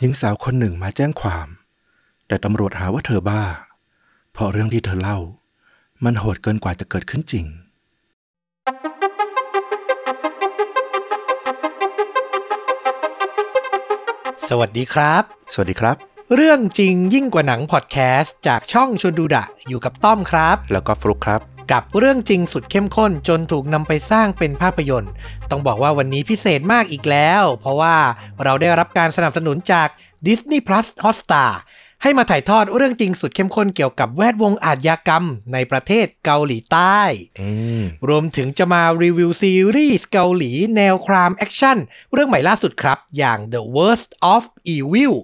หญิงสาวคนหนึ่งมาแจ้งความ แต่ตำรวจหาว่าเธอบ้า เพราะเรื่องที่เธอเล่า มันโหดเกินกว่าจะเกิดขึ้นจริง สวัสดีครับ สวัสดีครับ เรื่องจริงยิ่งกว่าหนังพอดแคสต์จากช่องชวนดูดะอยู่กับต้อมครับ แล้วก็ฟลุกครับ กับเรื่องจริงสุดเข้มข้นจนถูกนำไปสร้างเป็นภาพยนตร์ ต้องบอกว่าวันนี้พิเศษมากอีกแล้ว เพราะว่าเราได้รับการสนับสนุนจาก Disney Plus Hotstar ให้มาถ่ายทอดเรื่องจริงสุดเข้มข้นเกี่ยวกับแวดวงอาชญากรรมในประเทศเกาหลีใต้อืมรวมถึงจะมารีวิวซีรีส์เกาหลีแนว crime action เรื่องใหม่ล่าสุดครับ อย่าง The Worst of Evil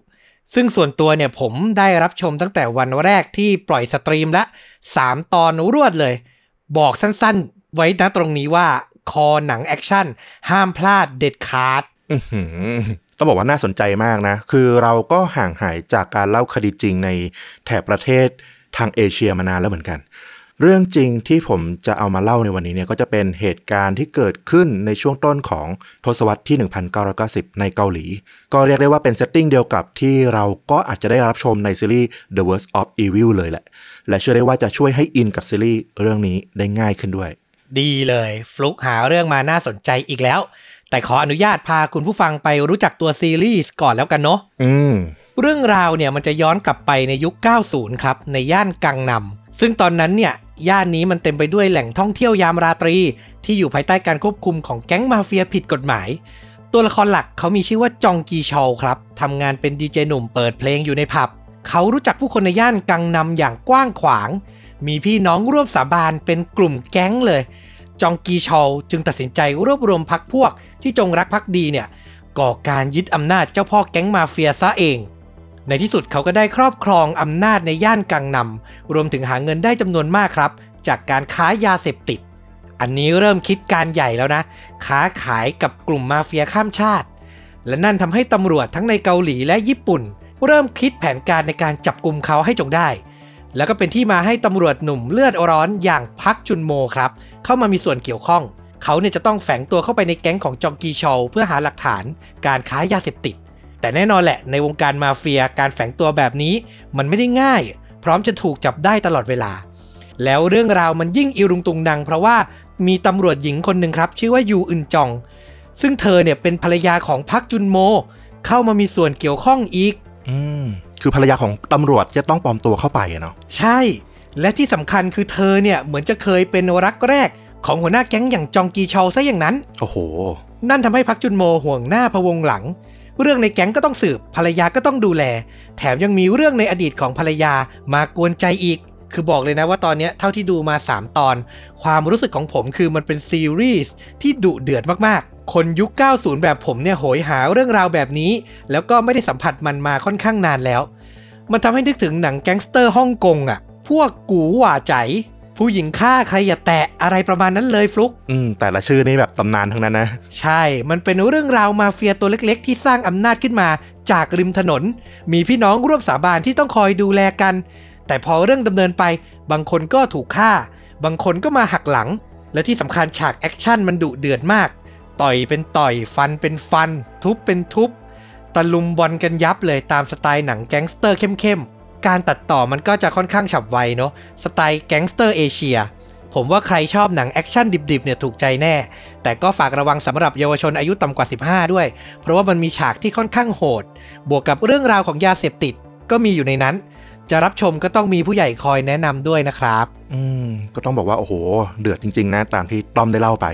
ซึ่งส่วนตัวเนี่ยผมได้รับชมตั้งแต่วันแรกที่ปล่อย stream ละ 3 ตอนรวดเลย บอกสั้นๆ ไว้นะตรงนี้ว่าคอหนังแอคชั่น ห้ามพลาดเด็ดขาดต้องบอกว่าน่าสนใจมากนะ คือเราก็ห่างหายจากการเล่าคดีจริงในแถบประเทศทางเอเชียมานานแล้วเหมือนกัน เรื่องจริงที่ผมจะเอามาเล่าในวันนี้เนี่ยก็จะเป็นเหตุการณ์ที่เกิดขึ้นในช่วงต้นของทศวรรษที่ 1990 ในเกาหลี ก็เรียกได้ว่าเป็น setting เดียวกับที่เราก็อาจจะได้รับชมในซีรีส์ The Worst of Evil เลยแหละ และเชื่อได้ว่าจะช่วยให้อินกับซีรีส์เรื่องนี้ได้ง่ายขึ้นด้วย ดีเลยฟลุกหาเรื่องมาน่าสนใจอีกแล้ว แต่ขออนุญาตพาคุณผู้ฟังไปรู้จักตัวซีรีส์ก่อนแล้วกันเนาะอืมเรื่องราวเนี่ยมันจะย้อนกลับไปในยุค 90 ครับ ในย่านกังนำซึ่งตอนนั้นเนี่ยย่านนี้มันเต็มไปด้วยแหล่งท่องเที่ยวยามราตรี ที่อยู่ภายใต้การควบคุมของแก๊งมาเฟียผิดกฎหมาย ตัวละครหลักเขามีชื่อว่าจองกีชอลครับทำงานเป็นดีเจหนุ่มเปิดเพลงอยู่ในผับ เขารู้จักผู้คนในย่านกังนำอย่างกว้างขวาง มีพี่น้องร่วมสาบานเป็นกลุ่มแก๊งเลย จองกีชอลจึงตัดสินใจรวบรวมพักพวกที่จงรักภักดีเนี่ยก่อการยึดอำนาจเจ้าพ่อแก๊งมาเฟียซะเอง ในที่สุดเขาก็ได้ครอบครองอำนาจในย่านกังนำรวมถึงหาเงินได้จำนวนมากครับ จากการค้ายาเสพติด อันนี้เริ่มคิดการใหญ่แล้วนะ ค้าขายกับกลุ่มมาเฟียข้ามชาติ และนั่นทำให้ตำรวจทั้งในเกาหลีและญี่ปุ่น เริ่มคิดแผนการในการจับกลุ่มเขาให้จงได้ แล้วก็เป็นที่มาให้ตำรวจหนุ่มเลือดร้อนอย่างพักจุนโมครับ เข้ามามีส่วนเกี่ยวข้อง เขาเนี่ยจะต้องแฝงตัวเข้าไปในแก๊งของจองกีชอลเพื่อหาหลักฐานการค้ายาเสพติด แต่แน่นอนแหละในวงการมาเฟียการแฝงตัวแบบนี้มันไม่ได้ง่าย พร้อมจะถูกจับได้ตลอดเวลา แล้วเรื่องราวมันยิ่งอิรุงตุงนัง เพราะว่ามีตำรวจหญิงคนหนึ่งครับ ชื่อว่ายูอึนจอง ซึ่งเธอเนี่ยเป็นภรรยาของพักจุนโม เข้ามามีส่วนเกี่ยวข้องอีก คือภรรยาของตำรวจจะต้องปลอมตัวเข้าไปอะเนาะใช่ และที่สำคัญคือเธอเนี่ยเหมือนจะเคยเป็นรักแรกของหัวหน้าแก๊งอย่างจองกีชอลซะอย่างนั้น โอ้โห นั่นทำให้พักจุนโมห่วงหน้าพะวงหลัง เรื่องในแก๊งก็ต้องสืบภรรยาก็ต้องดูแล แถมยังมีเรื่องในอดีตของภรรยามากวนใจอีก คือบอกเลยนะว่าตอนเนี้ยเท่าที่ดูมา 3 ตอน ความรู้สึกของผมคือมันเป็นซีรีส์ที่ดุเดือดมากๆ คนยุค 90 แบบผมเนี่ยโหยหาเรื่องราวแบบนี้ แล้วก็ไม่ได้สัมผัสมันมาค่อนข้างนานแล้ว มันทำให้นึกถึงหนังแก๊งสเตอร์ฮ่องกงอะพวกกูหว่าใจ ผู้หญิงฆ่าใครอย่าแตะอะไรประมาณนั้นเลยฟลุก อืม แต่ละชื่อนี่แบบตำนานทั้งนั้นนะ ใช่ มันเป็นเรื่องราวมาเฟียตัวเล็กๆ ที่สร้างอำนาจขึ้นมาจากริมถนน มีพี่น้องร่วมสาบานที่ต้องคอยดูแลกัน แต่พอเรื่องดำเนินไป บางคนก็ถูกฆ่า บางคนก็มาหักหลัง และที่สำคัญฉากแอคชั่นมันดุเดือดมาก ต่อยเป็นต่อยฟันเป็นฟัน ทุบเป็นทุบ ตะลุมบอลกันยับเลยตามสไตล์หนังแก๊งสเตอร์เข้มๆ การตัดต่อมันก็จะค่อนข้างฉับไวเนาะสไตล์แก๊งสเตอร์เอเชียผมว่าใครชอบหนังแอคชั่นดิบๆเนี่ยถูกใจแน่ แต่ก็ฝากระวังสำหรับเยาวชนอายุต่ำกว่า 15 ด้วย เพราะว่ามันมีฉากที่ค่อนข้างโหด บวกกับเรื่องราวของยาเสพติดก็มีอยู่ในนั้น จะรับชมก็ต้องมีผู้ใหญ่คอยแนะนำด้วยนะครับ อืมก็ต้องบอกว่าโอ้โห เดือดจริง ๆ นะ ตามที่ต้อมได้เล่าไป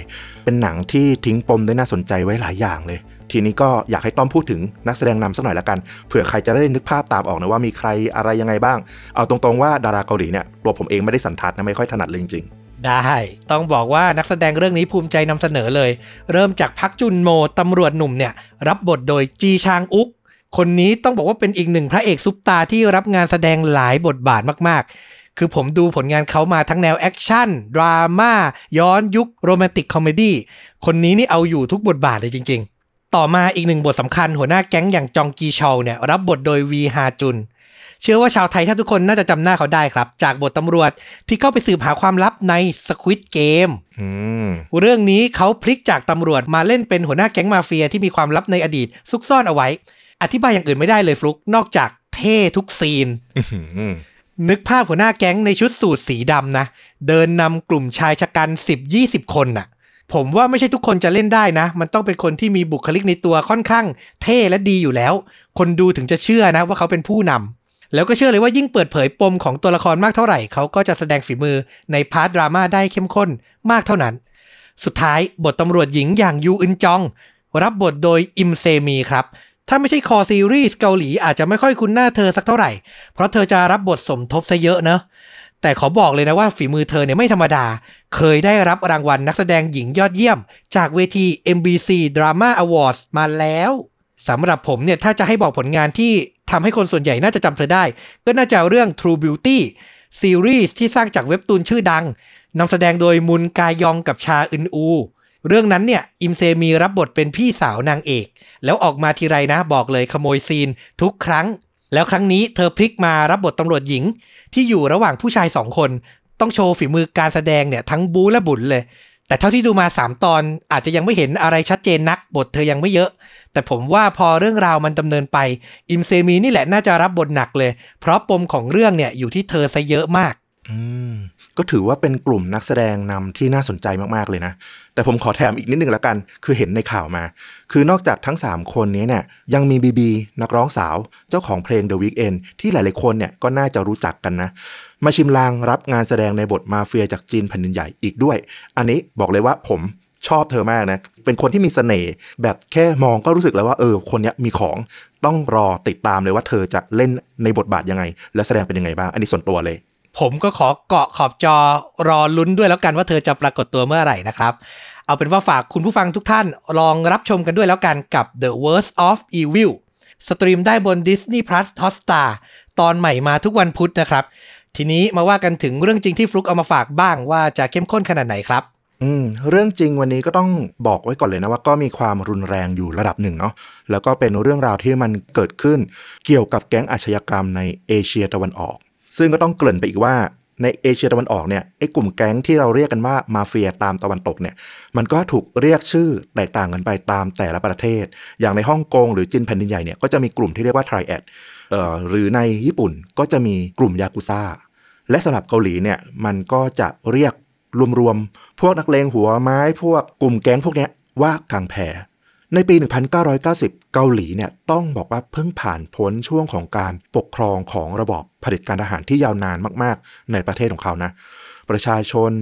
เป็นหนังที่ทิ้งปมได้น่าสนใจไว้หลายอย่างเลย ทีนี้ก็อยากให้ต้อมพูดถึงนักแสดงนำสักหน่อยละกันเผื่อใครจะได้นึกภาพตามออกนะว่ามีใครอะไรยังไงบ้าง เอาตรงๆว่าดาราเกาหลีเนี่ยตัวผมเองไม่ได้สันทัดนะไม่ค่อยถนัดเลยจริงได้ ต้องบอกว่านักแสดงเรื่องนี้ภูมิใจนำเสนอเลย เริ่มจากพักจุนโมตำรวจหนุ่มเนี่ย รับบทโดยจีชางอุก คนนี้ต้องบอกว่าเป็นอีกหนึ่งพระเอกซุปตาร์ที่รับงานแสดงหลายบทบาทมากๆ คือผมดูผลงานเขามาทั้งแนวแอคชั่น ดราม่า ย้อนยุค romantic comedy คนนี้นี่เอาอยู่ทุกบทบาทเลยจริง ๆ ต่อมาอีกหนึ่งบทสำคัญหัวหน้าแก๊งอย่างจองกีชอลเนี่ยรับบทโดยวีฮาจุนเชื่อว่าชาวไทยถ้าทุกคนน่าจะจำหน้าเขาได้ครับ จากบทตำรวจที่เข้าไปสืบหาความลับใน Squid Game ๆอืมเรื่องนี้เขาพลิกจากตำรวจมาเล่นเป็นหัวหน้าแก๊งมาเฟียที่มีความลับในอดีตซุกซ่อนเอาไว้ อธิบายอย่างอื่นไม่ได้เลยฟลุกนอกจากเท่ทุกซีนอื้อหือนึกภาพหัวหน้าแก๊งในชุดสูทสีดำนะ เดินนำกลุ่มชายชะกัน10-20คนน่ะ ผมว่าไม่ใช่ทุกคนจะเล่นได้นะ มันต้องเป็นคนที่มีบุคลิกในตัวค่อนข้าง เท่และดีอยู่แล้ว คนดูถึงจะเชื่อนะว่าเขาเป็นผู้นำแล้วก็เชื่อเลยว่ายิ่งเปิดเผยปมของตัวละครมากเท่าไหร่ เขาก็จะแสดงฝีมือใน part ดราม่าได้เข้มข้นมากเท่านั้น สุดท้ายบทตำรวจหญิงอย่างยูอึนจอง รับบทโดยอิมเซมีครับ ถ้าไม่ใช่คอซีรีส์เกาหลีอาจจะไม่ค่อยคุ้นหน้าเธอสักเท่าไหร่ เพราะเธอจะรับบทสมทบซะเยอะเนอะแต่ขอบอกเลยนะว่าฝีมือเธอเนี่ยไม่ธรรมดา เคยได้รับรางวัลนักแสดงหญิงยอดเยี่ยม จากเวที MBC Drama Awards มาแล้วสำหรับผมเนี่ยถ้าจะให้บอกผลงานที่ทำให้คนส่วนใหญ่น่าจะจำเธอได้ ก็น่าจะเรื่อง True Beauty ซีรีส์ที่สร้างจากเว็บตูนชื่อดังนำแสดงโดยมุนกายองกับชาอึนอู เรื่องนั้นเนี่ยอิมเซมีรับบทเป็นพี่สาวนางเอก แล้วออกมาทีไรนะบอกเลยขโมยซีนทุกครั้ง แล้วครั้งนี้เธอพลิกมารับบทตำรวจหญิง ที่อยู่ระหว่างผู้ชายสองคน ต้องโชว์ฝีมือการแสดงเนี่ยทั้งบู๊และบุญเลย แต่เท่าที่ดูมา 3 ตอนอาจจะยังไม่เห็นอะไรชัดเจนนัก บทเธอยังไม่เยอะ แต่ผมว่าพอเรื่องราวมันดำเนินไป อิมเซมีนี่แหละน่าจะรับบทหนักเลย เพราะปมของเรื่องเนี่ยอยู่ที่เธอซะเยอะมาก อืม ก็ถือว่าเป็นกลุ่มนักแสดงนำที่น่าสนใจมากๆเลยนะ แต่ผมขอแถมอีกนิดนึงแล้วกัน คือเห็นในข่าวมา คือนอกจากทั้ง 3 คนนี้เนี่ยยังมีบีบีนักร้องสาว เจ้าของเพลง The Weeknd ที่หลายๆคนเนี่ยก็น่าจะรู้จักกันนะ มาชิมลางรับงานแสดงในบทมาเฟียจากจีนแผ่นดินใหญ่อีกด้วย อันนี้บอกเลยว่าผมชอบเธอมากนะ เป็นคนที่มีเสน่ห์แบบแค่มองก็รู้สึกแล้วว่าเออ คนนี้มีของต้องรอติดตามเลยว่าเธอจะเล่นในบทบาทยังไง และแสดงเป็นยังไงบ้าง อันนี้ส่วนตัวเลย ผมก็ขอเกาะขอบจอรอลุ้นด้วยแล้วกันว่าเธอจะปรากฏตัวเมื่อไหร่นะครับ เอาเป็นว่าฝากคุณผู้ฟังทุกท่านลองรับชมกันด้วยแล้วกันกับ The Worst of Evil stream ได้บน Disney Plus Hotstar ตอนใหม่มาทุกวันพุธนะครับ ทีนี้มาว่ากันถึงเรื่องจริงที่ฟลุกเอามาฝากบ้างว่าจะเข้มข้นขนาดไหนครับอืมเรื่องจริงวันนี้ก็ต้องบอกไว้ก่อนเลยนะว่าก็มีความรุนแรงอยู่ระดับหนึ่งเนาะแล้วก็เป็นเรื่องราวที่มันเกิดขึ้น เกี่ยวกับแก๊งอาชญากรรมในเอเชียตะวันออก ซึ่งก็ต้องเกริ่นไปอีกว่าในเอเชียตะวันออกเนี่ยไอ้กลุ่มแก๊งที่เราเรียกกันว่ามาเฟียตามตะวันตกเนี่ยมันก็ถูกเรียกชื่อแตกต่างกันไปตามแต่ละประเทศ อย่างในฮ่องกงหรือจีนแผ่นดินใหญ่เนี่ยก็จะมีกลุ่มที่เรียกว่า Triad เอ่อหรือในญี่ปุ่นก็จะมีกลุ่มยากุซ่าและสำหรับเกาหลีเนี่ยมันก็จะเรียกรวมๆ พวกนักเลงหัวไม้พวกกลุ่มแก๊งพวกนี้ว่ากังแพ ในปี 1990 เกาหลีเนี่ยต้องบอกว่าเพิ่งผ่านพ้นช่วงของการปกครองของระบอบเผด็จการทหารที่ยาวนานมาก ๆ ในประเทศของเขานะ ประชาชน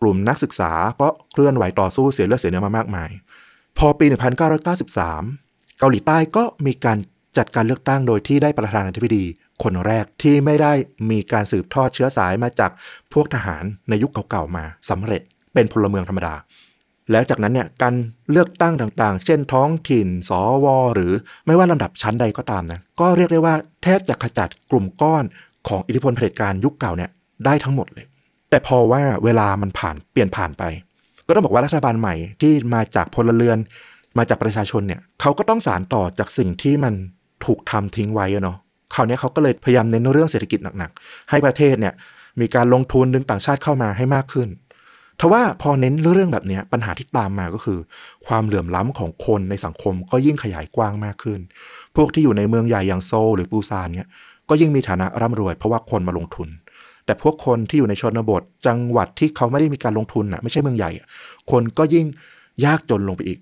กลุ่มนักศึกษาก็เคลื่อนไหวต่อสู้เสียเลือดเสียเนื้อมามากมาย พอปี 1993 เกาหลีใต้ก็มีการจัดการเลือกตั้งโดยที่ได้ประธานาธิบดีคนแรกที่ไม่ได้มีการสืบทอดเชื้อสายมาจากพวกทหารในยุคเก่าๆมาสำเร็จเป็นพลเมืองธรรมดา แล้วจากนั้นเนี่ยการเลือกตั้งต่างๆ เช่นท้องถิ่น สว หรือไม่ว่าลำดับชั้นใดก็ตามนะก็เรียกได้ว่าแทบจะขจัดกลุ่มก้อนของอิทธิพลเผด็จการยุคเก่าเนี่ยได้ทั้งหมดเลย แต่พอว่าเวลามันผ่านเปลี่ยนผ่านไป ก็ต้องบอกว่ารัฐบาลใหม่ที่มาจากพลเรือน มาจากประชาชนเนี่ยเขาก็ต้องสารต่อจากสิ่งที่มันถูกทำทิ้งไว้เนาะคราวนี้เขาก็เลยพยายามเน้นเรื่องเศรษฐกิจหนักๆ ให้ประเทศเนี่ยมีการลงทุนดึงต่างชาติเข้ามาให้มากขึ้น ทว่าพอเน้นเรื่องแบบนี้ปัญหาที่ตามมาก็คือ ความเหลื่อมล้ำของคนในสังคมก็ยิ่งขยายกว้างมากขึ้น พวกที่อยู่ในเมืองใหญ่อย่างโซลหรือปูซานเนี่ยก็ยิ่งมีฐานะร่ำรวยเพราะว่าคนมาลงทุน แต่พวกคนที่อยู่ในชนบทจังหวัดที่เขาไม่ได้มีการลงทุนอะไม่ใช่เมืองใหญ่ คนก็ยิ่งยากจนลงไปอีก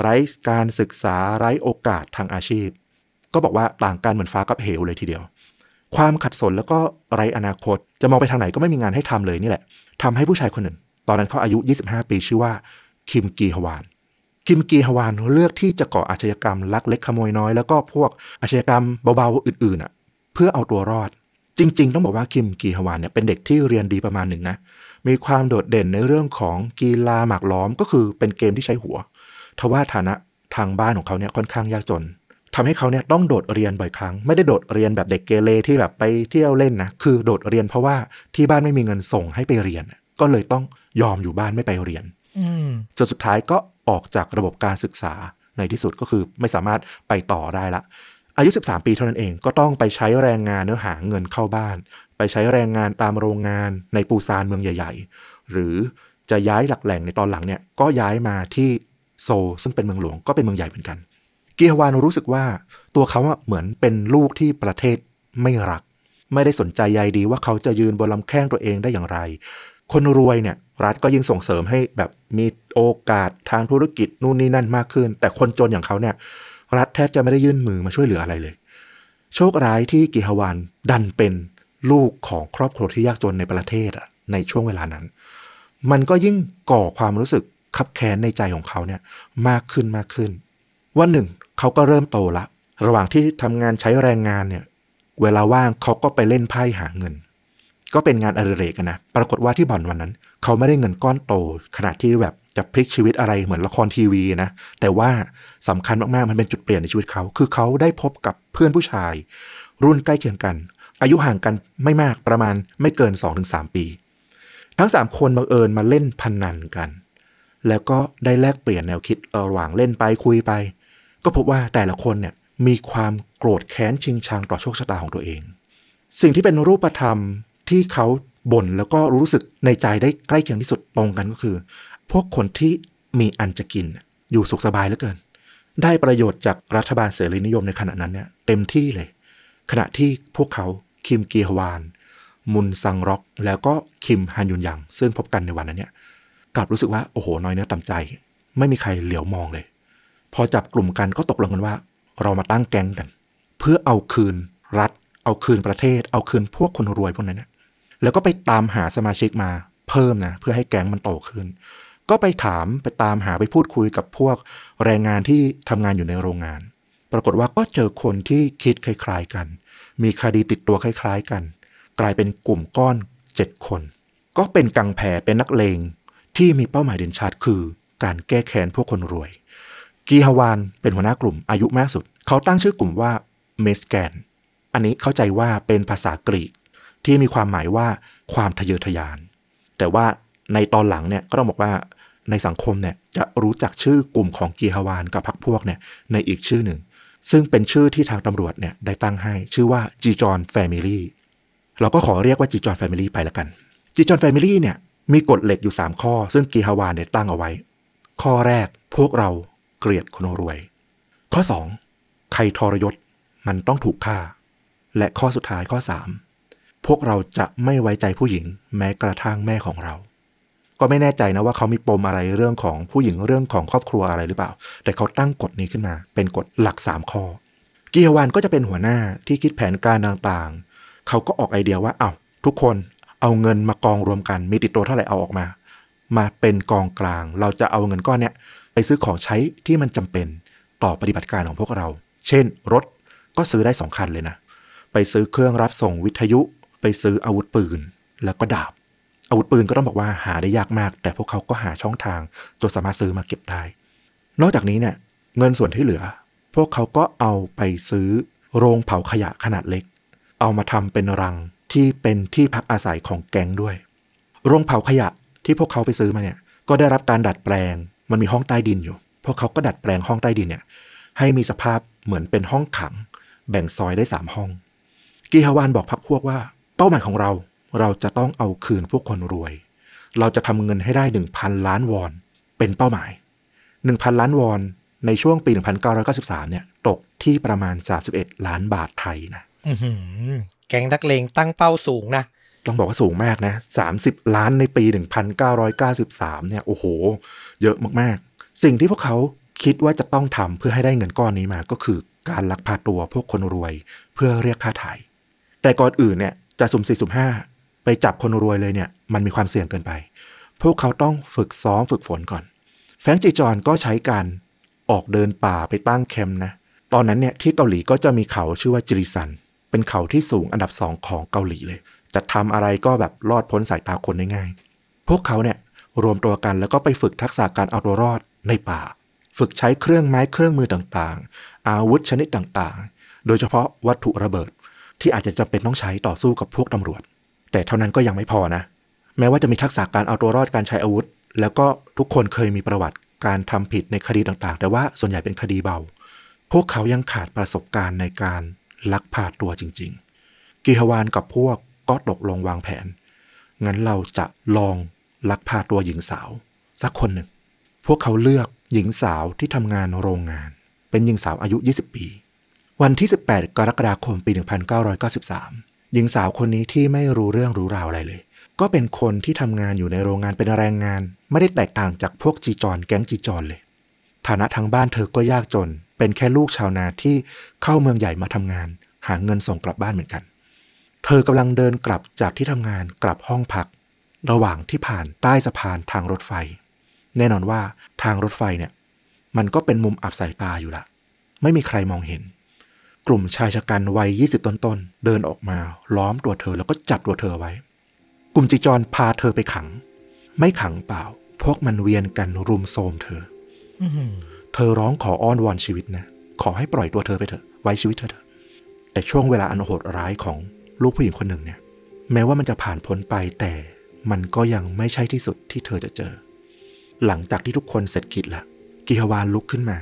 ไร้การศึกษาไร้โอกาสทางอาชีพ ก็บอกว่าต่างกันเหมือนฟ้ากับเหวเลยทีเดียว ความขัดสนแล้วก็ไร้อนาคต จะมองไปทางไหนก็ไม่มีงานให้ทำเลยนี่แหละทำให้ผู้ชายคนหนึ่ง ตอนนั้นเขาอายุ 25 ปีชื่อว่าคิมกีฮวานคิมกีฮวานเลือกที่จะก่ออาชญากรรมลักเล็กขโมยน้อยแล้วก็พวกอาชญากรรมเบาๆอื่นๆอะเพื่อเอาตัวรอด จริง ๆ ต้องบอกว่าคิมกีฮวานเนี่ยเป็นเด็กที่เรียนดีประมาณหนึ่งนะมีความโดดเด่นในเรื่องของกีฬาหมากล้อมก็คือเป็นเกมที่ใช้หัวทว่าฐานะทางบ้านของเขาเนี่ยค่อนข้างยากจนทำให้เขาเนี่ยต้องโดดเรียนบ่อยครั้ง ไม่ได้โดดเรียนแบบเด็กเกเรที่แบบไปเที่ยวเล่นนะคือโดดเรียนเพราะว่าที่บ้านไม่มีเงินส่งให้ไปเรียน ก็เลยต้อง ยอมอยู่บ้านไม่ไปเรียนอืมจนสุดท้ายก็ออกจากระบบการศึกษาในที่สุดก็คือไม่สามารถไปต่อได้ละ อายุ 13 ปีเท่านั้นเองก็ต้องไปใช้แรงงานเนื้อหาเงินเข้าบ้าน ไปใช้แรงงานตามโรงงานในปูซานเมืองใหญ่ ๆ หรือจะย้ายหลักแหล่งในตอนหลังเนี่ยก็ย้ายมาที่โซลซึ่งเป็นเมืองหลวงก็เป็นเมืองใหญ่เหมือนกัน เกียร์วานรู้สึกว่าตัวเขาอะเหมือนเป็นลูกที่ประเทศไม่รัก ไม่ได้สนใจใยดีว่าเขาจะยืนบนลำแข้งตัวเองได้อย่างไร คนรวยเนี่ย รัฐก็ยิ่งส่งเสริมให้แบบมีโอกาสทางธุรกิจนู่นนี่นั่นมากขึ้น แต่คนจนอย่างเขาเนี่ย รัฐแทบจะไม่ได้ยื่นมือมาช่วยเหลืออะไรเลย โชคร้ายที่กิฮาวานดันเป็นลูกของครอบครัวที่ยากจนในประเทศอะในช่วงเวลานั้น มันก็ยิ่งก่อความรู้สึกคับแค้นในใจของเขาเนี่ยมากขึ้นมากขึ้น วันหนึ่งเขาก็เริ่มโตละ ระหว่างที่ทำงานใช้แรงงานเนี่ย เวลาว่างเขาก็ไปเล่นไพ่หาเงิน ก็เป็นงานอดิเรกนะ ปรากฏว่าที่บ่อนวันนั้น เขาไม่ได้เงินก้อนโต ขนาดที่แบบจะพลิกชีวิตอะไรเหมือนละครทีวีนะ แต่ว่าสำคัญมากๆ มันเป็นจุดเปลี่ยนในชีวิตเขา คือเขาได้พบกับเพื่อนผู้ชาย รุ่นใกล้เคียงกัน อายุห่างกันไม่มากประมาณไม่เกิน 2-3 ปี ทั้ง 3 คนบังเอิญมาเล่นพนนันกัน แล้วก็ได้แลกเปลี่ยนแนวคิดระหว่างเล่นไปคุยไป ก็พบว่าแต่ละคนเนี่ยมีความโกรธแค้นชิงชังต่อโชคชะตาของตัวเอง สิ่งที่เป็นรูปธรรม ที่เขาบ่นแล้วก็รู้สึกในใจได้ใกล้เคียงที่สุดตรงกันก็คือ พวกคนที่มีอันจะกินอยู่สุขสบายเหลือเกิน ได้ประโยชน์จากรัฐบาลเสรีนิยมในขณะนั้นเนี่ยเต็มที่เลย ขณะที่พวกเขาคิมกีฮวาน มุนซังร็อก แล้วก็คิมฮันยุนยัง ซึ่งพบกันในวันนั้นเนี่ยกลับรู้สึกว่าโอ้โหน้อยเนื้อต่ำใจ ไม่มีใครเหลียวมองเลย พอจับกลุ่มกันก็ตกลงกันว่า เรามาตั้งแก๊งกัน เพื่อเอาคืนรัฐ เอาคืนประเทศ เอาคืนพวกคนรวยพวกนั้นนะ แล้วก็ไปตามหาสมาชิกมาเพิ่มนะเพื่อให้แก๊งมันโตขึ้น ก็ไปถามไปตามหาไปพูดคุยกับพวกแรงงานที่ทำงานอยู่ในโรงงาน ปรากฏว่าก็เจอคนที่คิดคล้ายๆกัน มีคดีติดตัวคล้าย ๆ กัน กลายเป็นกลุ่มก้อนเจ็ดคน ก็เป็นกังแผเป็นนักเลงที่มีเป้าหมายเด่นชัดคือ การแก้แค้นพวกคนรวย กีฮาวานเป็นหัวหน้ากลุ่มอายุมากสุด เขาตั้งชื่อกลุ่มว่าเมสแกน อันนี้เข้าใจว่าเป็นภาษากรีก ที่มีความหมายว่าความทะเยอทะยาน แต่ว่าในตอนหลังเนี่ยก็ต้องบอกว่าในสังคมเนี่ยจะรู้จักชื่อกลุ่มของกีฮาวานกับพรรคพวกเนี่ยในอีกชื่อหนึ่ง ซึ่งเป็นชื่อที่ทางตำรวจเนี่ยได้ตั้งให้ชื่อว่าจีจอน family เราก็ขอเรียกว่าจีจอน family ไปแล้วกันจีจอน family เนี่ยมีกฎเหล็กอยู่ 3 ข้อ ซึ่งกีฮาวานเนี่ยตั้งเอาไว้ ข้อแรกพวกเราเกลียดคนรวย ข้อ 2 ใครทรยศมันต้องถูกฆ่า และข้อสุดท้ายข้อ 3 พวกเราจะไม่ไว้ใจผู้หญิง แม้กระทั่งแม่ของเรา ก็ไม่แน่ใจนะว่าเขามีปมอะไรเรื่องของผู้หญิงเรื่องของครอบครัวอะไรหรือเปล่า แต่เขาตั้งกฎนี้ขึ้นมา เป็นกฎหลัก 3 ข้อกีฮวานก็จะเป็นหัวหน้าที่คิดแผนการต่างๆ เขาก็ออกไอเดียว่าเอา้าทุกคนเอาเงินมากองรวมกันมีติดตัวเท่าไหร่เอาออกมา มาเป็นกองกลาง เราจะเอาเงินก้อนเนี้ยไปซื้อของใช้ที่มันจำเป็นต่อปฏิบัติการของพวกเรา เช่น รถก็ซื้อได้สองคันเลยนะ ไปซื้อเครื่องรับส่งวิทยุ ไปซื้ออาวุธปืนแล้วก็ดาบ อาวุธปืนก็ต้องบอกว่าหาได้ยากมาก แต่พวกเขาก็หาช่องทางจนสามารถซื้อมาเก็บได้ นอกจากนี้เนี่ยเงินส่วนที่เหลือ พวกเขาก็เอาไปซื้อโรงเผาขยะขนาดเล็ก เอามาทำเป็นรังที่เป็นที่พักอาศัยของแก๊งด้วย โรงเผาขยะที่พวกเขาไปซื้อมาเนี่ย ก็ได้รับการดัดแปลง มันมีห้องใต้ดินอยู่ พวกเขาก็ดัดแปลงห้องใต้ดินเนี่ย ให้มีสภาพเหมือนเป็นห้องขัง แบ่งซอยได้สามห้อง กีฮาวานบอกพักพวกว่า ป้าหมายของเราเราจะต้องเอาคืนพวกคนรวย เราจะทำเงินให้ได้หนึ่งพันล้านวอน เป็นเป้าหมายหนึ่งพันล้านวอน ในช่วงปี 1993 เนี่ย ตกที่ประมาณ 31 ล้านบาทไทยนะอื้อหือแก๊งนักเลงตั้งเป้าสูงนะ ต้องบอกว่าสูงมากนะ 30 ล้านในปี 1993 เนี่ย โอ้โห เยอะมากๆ สิ่งที่พวกเขาคิดว่าจะต้องทำเพื่อให้ได้เงินก้อนนี้มาก็คือการลักพาตัวพวกคนรวย เพื่อเรียกค่าไถ่แต่ก่อนอื่นเนี่ย จะสุ่มสี่สุ่มห้าไปจับคนรวยเลยเนี่ยมันมีความเสี่ยงเกินไป พวกเขาต้องฝึกซ้อมฝึกฝนก่อน แฟรงจีจอนก็ใช้การออกเดินป่าไปตั้งแคมป์นะ ตอนนั้นเนี่ยที่เกาหลีก็จะมีเขาชื่อว่าจิริซัน เป็นเขาที่สูงอันดับสองของเกาหลีเลย จะทำอะไรก็แบบรอดพ้นสายตาคนได้ง่าย พวกเขาเนี่ยรวมตัวกันแล้วก็ไปฝึกทักษะการเอาตัวรอดในป่า ฝึกใช้เครื่องไม้เครื่องมือต่างๆ อาวุธชนิดต่างๆ โดยเฉพาะวัตถุระเบิด ที่อาจจะจำเป็นต้องใช้ต่อสู้กับพวกตำรวจ แต่เท่านั้นก็ยังไม่พอนะ แม้ว่าจะมีทักษะการเอาตัวรอดการใช้อาวุธ แล้วก็ทุกคนเคยมีประวัติการทำผิดในคดีต่างๆ แต่ว่าส่วนใหญ่เป็นคดีเบา พวกเขายังขาดประสบการณ์ในการลักพาตัวจริง ๆ กิฮวานกับพวกก็ตกลงวางแผน งั้นเราจะลองลักพาตัวหญิงสาว สักคนหนึ่ง พวกเขาเลือกหญิงสาวที่ทำงานโรงงาน เป็นหญิงสาวอายุ 20 ปี วันที่ 18 กรกฎาคมปี 1993 หญิงสาวคนนี้ที่ไม่รู้เรื่องรู้ราวอะไรเลย ก็เป็นคนที่ทำงานอยู่ในโรงงานเป็นแรงงาน ไม่ได้แตกต่างจากพวกจีจอนแก๊งจีจอนเลย ฐานะทางบ้านเธอก็ยากจน เป็นแค่ลูกชาวนาที่เข้าเมืองใหญ่มาทำงาน หาเงินส่งกลับบ้านเหมือนกัน เธอกำลังเดินกลับจากที่ทำงานกลับห้องพัก ระหว่างที่ผ่านใต้สะพานทางรถไฟ แน่นอนว่าทางรถไฟเนี่ย มันก็เป็นมุมอับสายตาอยู่ละ ไม่มีใครมองเห็น กลุ่มชายชะกันวัย 20 ต้นๆ เดินออกมาล้อมตัวเธอแล้วก็จับตัวเธอไว้ กลุ่มจีจรพาเธอไปขัง ไม่ขังเปล่า พวกมันเวียนกันรุมโทมเธออื้อหือเธอร้องขออ้อนวอนชีวิตนะ ขอให้ปล่อยตัวเธอไปเถอะ ไว้ชีวิตเธอเถอะ แต่ช่วงเวลาอันโหดร้ายของลูกผู้หญิงคนหนึ่งเนี่ย แม้ว่ามันจะผ่านพ้นไปแต่มันก็ยังไม่ใช่ที่สุดที่เธอจะเจอ หลังจากที่ทุกคนเสร็จกิจละกิฮวานลุกขึ้นมา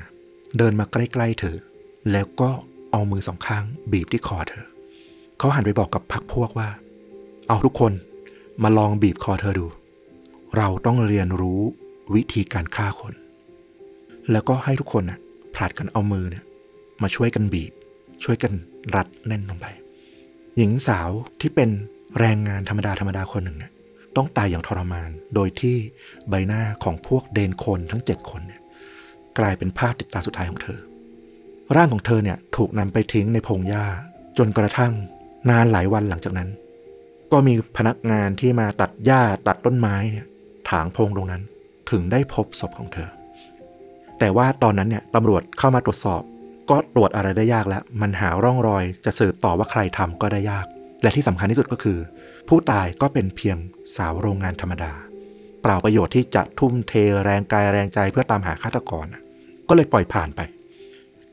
เดินมาใกล้ๆเธอ แล้วก็ เอามือสองข้างบีบที่คอเธอ เขาหันไปบอกกับพักพวกว่า เอาทุกคนมาลองบีบคอเธอดู เราต้องเรียนรู้วิธีการฆ่าคน แล้วก็ให้ทุกคนน่ะผลัดกันเอามือเนี่ย มาช่วยกันบีบ ช่วยกันรัดแน่นลงไป หญิงสาวที่เป็นแรงงานธรรมดาธรรมดาคนหนึ่งเนี่ยต้องตายอย่างทรมาน โดยที่ใบหน้าของพวกเดนคนทั้งเจ็ดคนเนี่ยกลายเป็นภาพติดตาสุดท้ายของเธอ ร่างของเธอเนี่ยถูกนำไปทิ้งในพงหญ้า จนกระทั่งนานหลายวันหลังจากนั้น ก็มีพนักงานที่มาตัดหญ้าตัดต้นไม้เนี่ยถางพงตรงนั้นถึงได้พบศพของเธอ แต่ว่าตอนนั้นเนี่ยตำรวจเข้ามาตรวจสอบ ก็ตรวจอะไรได้ยากแล้ว มันหาร่องรอยจะสืบต่อว่าใครทำก็ได้ยาก และที่สำคัญที่สุดก็คือ ผู้ตายก็เป็นเพียงสาวโรงงานธรรมดา เปล่าประโยชน์ที่จะทุ่มเทแรงกายแรงใจเพื่อตามหาฆาตกร ก็เลยปล่อยผ่านไป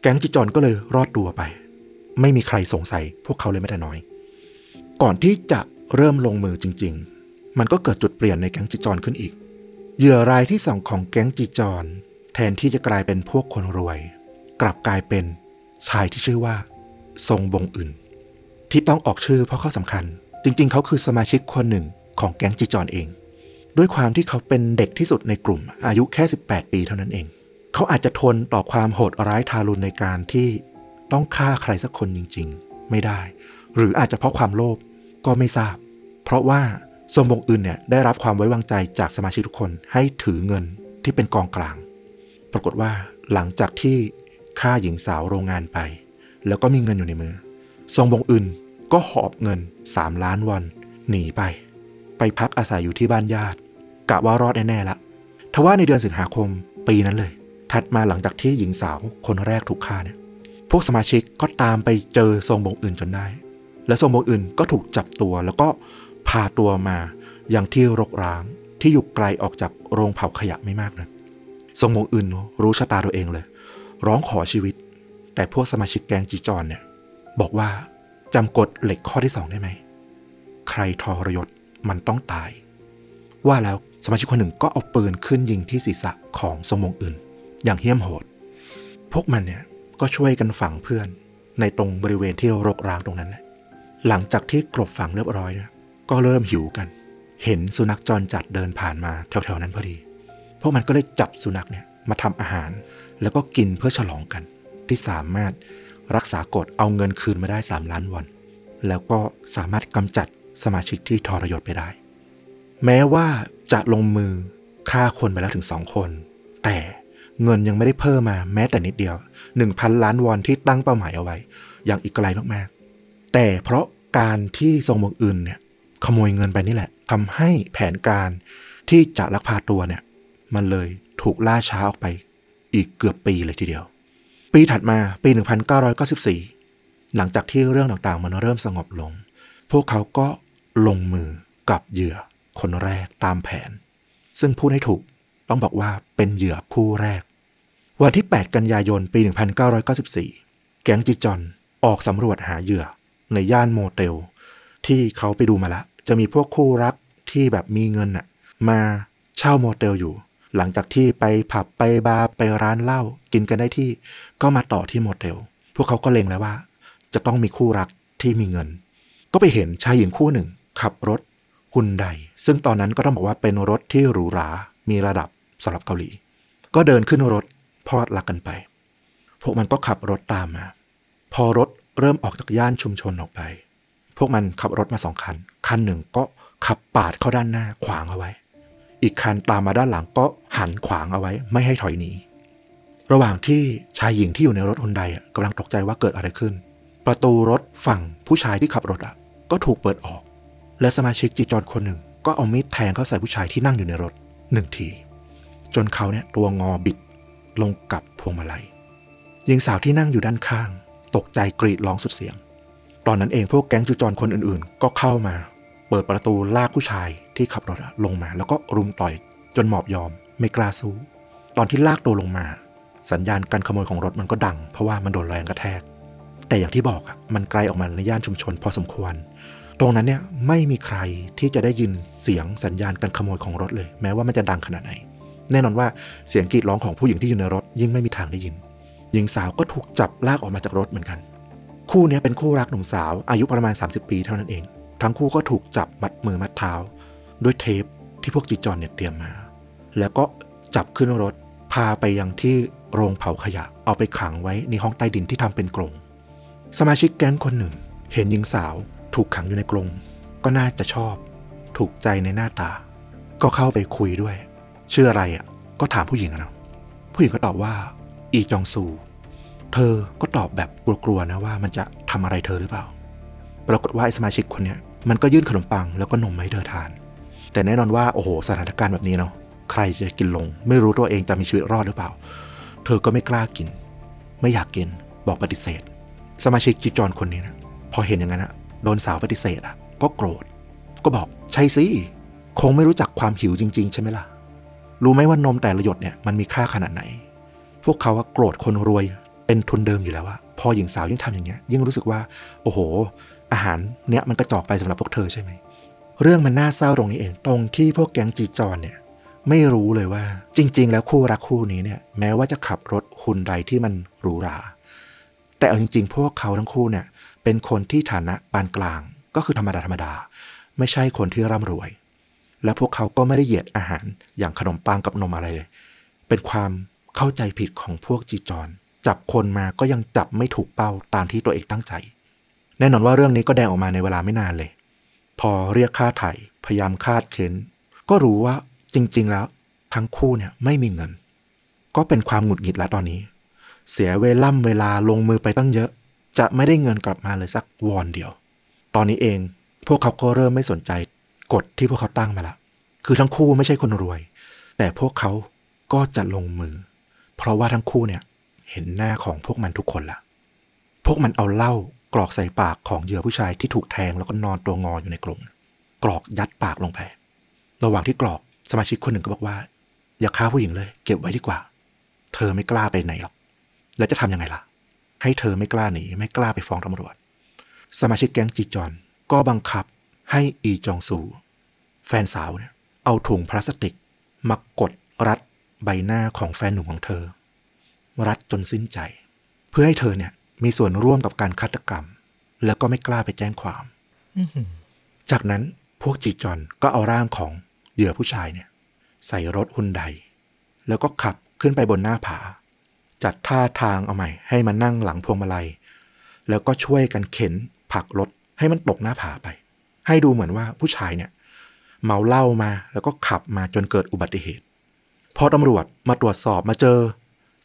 ก๊งจิจอนก็เลยรอดตัวไป ไม่มีใครสงสัยพวกเขาเลยแม้แต่น้อย ก่อนที่จะเริ่มลงมือจริง ๆ มันก็เกิดจุดเปลี่ยนในแก๊งจิจอนขึ้นอีก เหยื่อรายที่สองของแก๊งจีจอนแทนที่จะกลายเป็นพวกคนรวย กลับกลายเป็นชายที่ชื่อว่า ทรงบงอื่น ที่ต้องออกชื่อเพราะเขาสำคัญ จริง ๆ เขาคือสมาชิกคนหนึ่งของแก๊งจีจอนเอง ด้วยความที่เขาเป็นเด็กที่สุดในกลุ่มอายุแค่ 18 ปีเท่านั้นเอง เขาอาจจะทนต่อความโหดร้ายทารุณในการที่ต้องฆ่าใครสักคนจริง ๆ ไม่ได้ หรืออาจจะเพราะความโลภก็ไม่ทราบ เพราะว่าทรงบงอื่นเนี่ยได้รับความไว้วางใจจากสมาชิกทุกคนให้ถือเงินที่เป็นกองกลาง ปรากฏว่าหลังจากที่ฆ่าหญิงสาวโรงงานไป แล้วก็มีเงินอยู่ในมือทรงบงอื่นก็หอบเงิน3ล้านวอนหนีไป ไปพักอาศัยอยู่ที่บ้านญาติกะว่ารอดแน่ๆละทว่าในเดือนสิงหาคมปีนั้นเลย ถัดมาหลังจากที่หญิงสาวคนแรกถูกฆ่าเนี่ย พวกสมาชิกก็ตามไปเจอทรงบงอื่นจนได้ และทรงบงอื่นก็ถูกจับตัว แล้วก็พาตัวมาอยังที่รกร้างที่อยู่ไกลออกจากโรงเผาขยะไม่มากนะทรงบงอื่นรู้ชะตาตัวเองเลย ร้องขอชีวิต แต่พวกสมาชิกแกงจีจอนเนี่ย บอกว่าจำกฎเหล็กข้อที่สองได้ไหม ใครทรยศมันต้องตาย ว่าแล้วสมาชิกคนหนึ่งก็เอาปืนขึ้นยิงที่ศีรษะของทรงบงอื่น อย่างเหี้ยมโหด พวกมันเนี่ยก็ช่วยกันฝังเพื่อนในตรงบริเวณที่รกร้างตรงนั้นแหละ หลังจากที่กลบฝังเรียบร้อยเนี่ยก็เริ่มหิวกัน เห็นสุนัขจรจัดเดินผ่านมาแถวๆนั้นพอดี พวกมันก็เลยจับสุนัขเนี่ยมาทำอาหาร แล้วก็กินเพื่อฉลองกัน ที่สามารถรักษากฎเอาเงินคืนมาได้ 3 ล้านวอน แล้วก็สามารถกำจัดสมาชิกที่ทรยศไปได้ แม้ว่าจะลงมือฆ่าคนไปแล้วถึงสองคน แต่ เงินยังไม่ได้เพิ่มมาแม้แต่นิดเดียว 1,000 ล้านวอนที่ตั้งเป้าหมายเอาไว้ อยังอีกไกลมากๆ แต่เพราะการที่ทรงเมืองอื่นเนี่ยขโมยเงินไปนี่แหละทำให้แผนการที่จะลักพาตัวเนี่ย มันเลยถูกล่าช้าออกไป อีกเกือบปีเลยทีเดียว ปีถัดมาปี 1994 หลังจากที่เรื่องต่างๆ มันเริ่มสงบลง พวกเขาก็ลงมือกับเหยื่อคนแรกตามแผน ซึ่งพูดให้ถูกต้องบอกว่าเป็นเหยื่อคู่แรก วันที่ 8 กันยายน ปี 1994 แก๊งจิจอนออกสำรวจหาเหยื่อ ในย่านโมเตล ที่เขาไปดูมาละ จะมีพวกคู่รักที่แบบมีเงินน่ะมาเช่าโมเตลอยู่ หลังจากที่ไปผับไปบาร์ไปร้านเหล้ากินกันได้ที่ ก็มาต่อที่โมเตล พวกเขาก็เล็งแล้วว่า จะต้องมีคู่รักที่มีเงิน ก็ไปเห็นชายหญิงคู่หนึ่ง ขับรถฮุนไดซึ่งตอนนั้นก็ต้องบอกว่าเป็นรถที่หรูหรา มีระดับสำหรับเกาหลี ก็เดินขึ้นรถ พลอดรักกันไป พวกมันก็ขับรถตามมา พอรถเริ่มออกจากย่านชุมชนออกไป พวกมันขับรถมาสองคัน คันหนึ่งก็ขับปาดเข้าด้านหน้าขวางเอาไว้ อีกคันตามมาด้านหลังก็หันขวางเอาไว้ ไม่ให้ถอยหนี ระหว่างที่ชายหญิงที่อยู่ในรถฮุนไดกำลังตกใจว่าเกิดอะไรขึ้น ประตูรถฝั่งผู้ชายที่ขับรถอะ ก็ถูกเปิดออก และสมาชิกจีจอนคนหนึ่ง ก็เอามีดแทงเข้าใส่ผู้ชายที่นั่งอยู่ในรถหนึ่งที จนเขาเนี่ยตัวงอบิด ลงกับพวงมาลัยหญิงสาวที่นั่งอยู่ด้านข้าง ตกใจกรีดร้องสุดเสียง ตอนนั้นเองพวกแก๊งจูจรคนอื่นๆ ก็เข้ามา เปิดประตูลากผู้ชายที่ขับรถลงมา แล้วก็รุมต่อยจนหมอบยอมไม่กล้าสู้ ตอนที่ลากตัวลงมา สัญญาณการขโมยของรถมันก็ดัง เพราะว่ามันโดนแรงกระแทก แต่อย่างที่บอกอะมันไกลออกมาในย่านชุมชนพอสมควร ตรงนั้นเนี่ยไม่มีใครที่จะได้ยินเสียงสัญญาณการขโมยของรถเลย แม้ว่ามันจะดังขนาดไหน แน่นอนว่าเสียงกรีดร้องของผู้หญิงที่อยู่ในรถ ยิ่งไม่มีทางได้ยิน หญิงสาวก็ถูกจับลากออกมาจากรถเหมือนกัน คู่นี้เป็นคู่รักหนุ่มสาว อายุประมาณ 30 ปีเท่านั้นเอง ทั้งคู่ก็ถูกจับมัดมือมัดเท้า ด้วยเทปที่พวกจีจอนเนี่ยเตรียมมา แล้วก็จับขึ้นรถ พาไปยังที่โรงเผาขยะ เอาไปขังไว้ในห้องใต้ดินที่ทำเป็นกรงสมาชิกแก๊งคนหนึ่ง เห็นหญิงสาวถูกขังอยู่ในกรงก็น่าจะชอบ ถูกใจในหน้าตา ก็เข้าไปคุยด้วย ชื่ออะไรอะก็ถามผู้หญิงอะเนะผู้หญิงก็ตอบว่า อีจองซู เธอก็ตอบแบบกลัวๆนะว่ามันจะทำอะไรเธอหรือเปล่า ปรากฏว่าไอ้สมาชิกคนเนี้ยมันก็ยื่นขนมปังแล้วก็นมให้เธอทาน แต่แน่นอนว่าโอ้โหสถานการณ์แบบนี้เนาะใครจะกินลง ไม่รู้ตัวเองจะมีชีวิตรอดหรือเปล่า เธอก็ไม่กล้ากิน ไม่อยากกินบอกปฏิเสธ สมาชิกจีจอนคนนี้นะพอเห็นอย่างนั้นอะโดนสาวปฏิเสธอะก็โกรธ ก็บอกใช่สิคงไม่รู้จักความหิวจริง ๆ ใช่ไหมล่ะ รู้ไหมว่านมแต่ละหยดเนี่ยมันมีค่าขนาดไหน พวกเขาว่าโกรธคนรวยเป็นทุนเดิมอยู่แล้วอะพอหญิงสาวยิ่งทำอย่างเงี้ย ยิ่งรู้สึกว่า โอ้โห อาหารเนี้ยมันกระจอกไปสำหรับพวกเธอใช่ไหม เรื่องมันน่าเศร้าตรงนี้เอง ตรงที่พวกแก๊งจีจอนเนี่ย ไม่รู้เลยว่า จริง ๆ แล้วคู่รักคู่นี้เนี่ย แม้ว่าจะขับรถฮุนไดที่มันหรูหรา แต่เอาจริง ๆ พวกเขาทั้งคู่เนี่ย เป็นคนที่ฐานะปานกลาง ก็คือธรรมดาธรรมดา ไม่ใช่คนที่ร่ำรวย และพวกเขาก็ไม่ได้เหยียดอาหารอย่างขนมปังกับนมอะไรเลย เป็นความเข้าใจผิดของพวกจีจอนจับคนมาก็ยังจับไม่ถูกเป้าตามที่ตัวเองตั้งใจ แน่นอนว่าเรื่องนี้ก็แดงออกมาในเวลาไม่นานเลย พอเรียกค่าไถ่พยายามคาดเข็นก็รู้ว่าจริง ๆ แล้วทั้งคู่เนี่ยไม่มีเงิน ก็เป็นความหงุดหงิดแล้วตอนนี้ เสียเวล่ำเวลาลงมือไปตั้งเยอะ จะไม่ได้เงินกลับมาเลยสักวอนเดียว ตอนนี้เองพวกเขาก็เริ่มไม่สนใจ กฎที่พวกเขาตั้งมาละ คือทั้งคู่ไม่ใช่คนรวย แต่พวกเขาก็จะลงมือ เพราะว่าทั้งคู่เนี่ยเห็นหน้าของพวกมันทุกคนละพวกมันเอาเหล้ากรอกใส่ปากของเหยื่อผู้ชายที่ถูกแทงแล้วก็นอนตัวงออยู่ในกรงกรอกยัดปากลงไประหว่างที่กรอกสมาชิกคนหนึ่งก็บอกว่า อย่าฆ่าผู้หญิงเลย เก็บไว้ดีกว่า เธอไม่กล้าไปไหนหรอก แล้วจะทำยังไงล่ะ ให้เธอไม่กล้าหนีไม่กล้าไปฟ้องตำรวจ สมาชิกแก๊งจีจอนก็บังคับ ให้อีจองซูแฟนสาวเนี่ยเอาถุงพลาสติกมากดรัดใบหน้าของแฟนหนุ่มของเธอ รัดจนสิ้นใจ เพื่อให้เธอเนี่ย มีส่วนร่วมกับการฆาตกรรม แล้วก็ไม่กล้าไปแจ้งความจากนั้นพวกจีจอนก็เอาร่างของเหยื่อผู้ชายเนี่ย ใส่รถฮุนไดแล้วก็ขับขึ้นไปบนหน้าผา จัดท่าทางเอาใหม่ ให้มันนั่งหลังพวงมาลัย แล้วก็ช่วยกันเข็นผลักรถให้มันตกหน้าผาไป ให้ดูเหมือนว่าผู้ชายเนี่ยเมาเหล้ามาแล้วก็ขับมาจนเกิดอุบัติเหตุ พอตำรวจมาตรวจสอบมาเจอ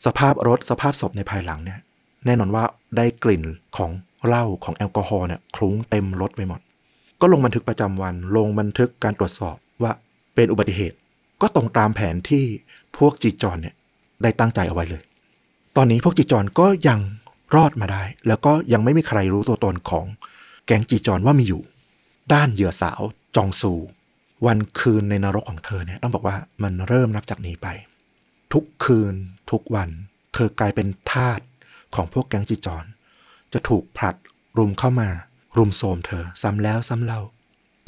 สภาพรถสภาพศพในภายหลังเนี่ย แน่นอนว่าได้กลิ่นของเหล้าของแอลกอฮอล์เนี่ยคลุ้งเต็มรถไปหมด ก็ลงบันทึกประจำวัน ลงบันทึกการตรวจสอบว่าเป็นอุบัติเหตุ ก็ตรงตามแผนที่พวกจีจอนเนี่ยได้ตั้งใจเอาไว้เลย ตอนนี้พวกจีจอนก็ยังรอดมาได้ แล้วก็ยังไม่มีใครรู้ตัวตนของแก๊งจีจอนว่ามีอยู่ ด้านเหยื่อสาวจองซู วันคืนในนรกของเธอเนี่ยต้องบอกว่ามันเริ่มนับจากนี้ไป ทุกคืนทุกวัน เธอกลายเป็นทาสของพวกแก๊งจีจอนจะถูกผลัดรุมเข้ามา รุมโทมเธอซ้ำแล้วซ้ำเล่า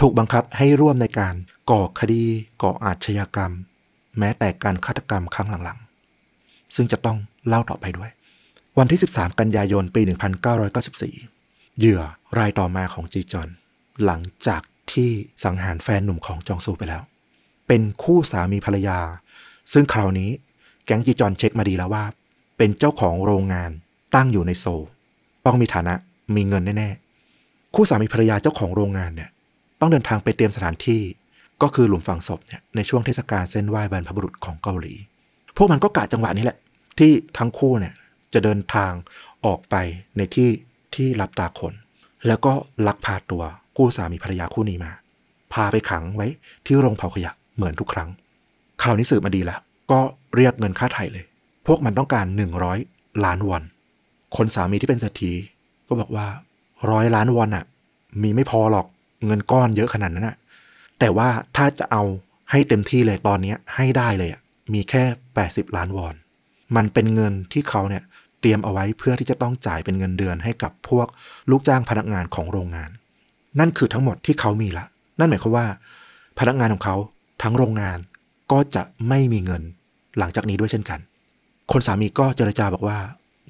ถูกบังคับให้ร่วมในการก่อคดีก่ออาชญากรรม แม้แต่การฆาตกรรมครั้งหลังๆ ซึ่งจะต้องเล่าต่อไปด้วย วันที่ 13 กันยายนปี 1994 เหยื่อรายต่อมาของจีจอน หลังจากที่สังหารแฟนหนุ่มของจองซูไปแล้ว เป็นคู่สามีภรรยา ซึ่งคราวนี้แก๊งจีจอนเช็คมาดีแล้วว่า เป็นเจ้าของโรงงานตั้งอยู่ในโซลต้องมีฐานะมีเงินแน่ๆ คู่สามีภรรยาเจ้าของโรงงานเนี่ย ต้องเดินทางไปเตรียมสถานที่ ก็คือหลุมฝังศพเนี่ยในช่วงเทศกาลเส้นไหว้บรรพบุรุษของเกาหลี พวกมันก็กะจังหวะนี้แหละ ที่ทั้งคู่เนี่ยจะเดินทางออกไปในที่ที่รับตาคน แล้วก็ลักพาตัว คู่สามีภรรยาคู่นี้มา พาไปขังไว้ที่โรงเผาขยะเหมือนทุกครั้ง คราวนี้สืบมาดีแล้ว ก็เรียกเงินค่าไถ่เลย พวกมันต้องการ100ล้านวอน คนสามีที่เป็นเศรษฐีก็บอกว่าร้อยล้านวอนอะมีไม่พอหรอกเงินก้อนเยอะขนาดนั้นอะแต่ว่าถ้าจะเอาให้เต็มที่เลยตอนเนี้ยให้ได้เลยอะมีแค่ 80 ล้านวอน มันเป็นเงินที่เขาเนี่ยเตรียมเอาไว้เพื่อที่จะต้องจ่ายเป็นเงินเดือนให้กับพวกลูกจ้างพนักงานของโรงงาน นั่นคือทั้งหมดที่เขามีละ นั่นหมายความว่า พนักงานของเขาทั้งโรงงานก็จะไม่มีเงิน หลังจากนี้ด้วยเช่นกัน คนสามีก็เจรจาบอกว่า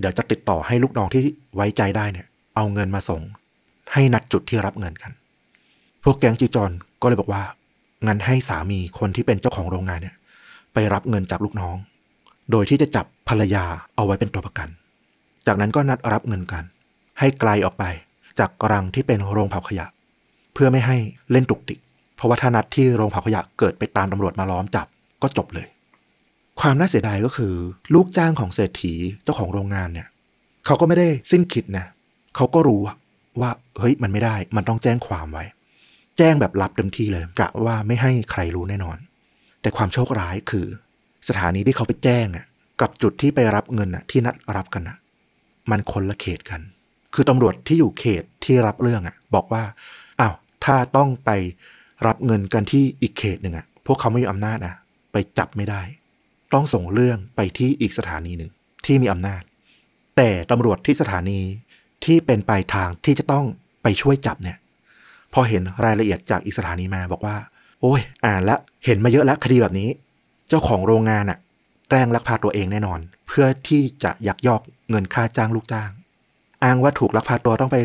เดี๋ยวจะติดต่อให้ลูกน้องที่ไว้ใจได้เนี่ย เอาเงินมาส่ง ให้นัดจุดที่รับเงินกัน พวกแก๊งจีจอนก็เลยบอกว่างั้นให้สามีคนที่เป็นเจ้าของโรงงานเนี่ย ไปรับเงินจากลูกน้อง โดยที่จะจับภรรยาเอาไว้เป็นตัวประกัน จากนั้นก็นัดรับเงินกัน ให้ไกลออกไปจากรังที่เป็นโรงเผาขยะ เพื่อไม่ให้เล่นตุกติก เพราะว่าถ้านัดที่โรงเผาขยะเกิดไปตามตำรวจมาล้อมจับก็จบเลย ความน่าเสียดายก็คือ ลูกจ้างของเศรษฐีเจ้าของโรงงานเนี่ยเขาก็ไม่ได้สิ้นคิดนะเขาก็รู้ว่าเฮ้ยมันไม่ได้ มันต้องแจ้งความไว้ แจ้งแบบลับเต็มที่เลยกะว่าไม่ให้ใครรู้แน่นอน แต่ความโชคร้ายคือ สถานีที่เขาไปแจ้งอะกับจุดที่ไปรับเงินอะที่นัดรับกันอะมันคนละเขตกัน คือตำรวจที่อยู่เขตที่รับเรื่องอะ บอกว่า ถ้าต้องไปรับเงินกันที่อีกเขตหนึ่งอะพวกเขาไม่มีอำนาจนะไปจับไม่ได้ ต้องส่งเรื่องไปที่อีกสถานีหนึ่งที่มีอำนาจ แต่ตำรวจที่สถานีที่เป็นปลายทางที่จะต้องไปช่วยจับเนี่ย พอเห็นรายละเอียดจากอีกสถานีมาบอกว่า โอ้ย อ่านแล้วเห็นมาเยอะแล้วคดีแบบนี้ เจ้าของโรงงานอะแกล้งลักพาตัวเองแน่นอน เพื่อที่จะยักยอกเงินค่าจ้างลูกจ้าง อ้างว่าถูกลักพาตัวต้องไป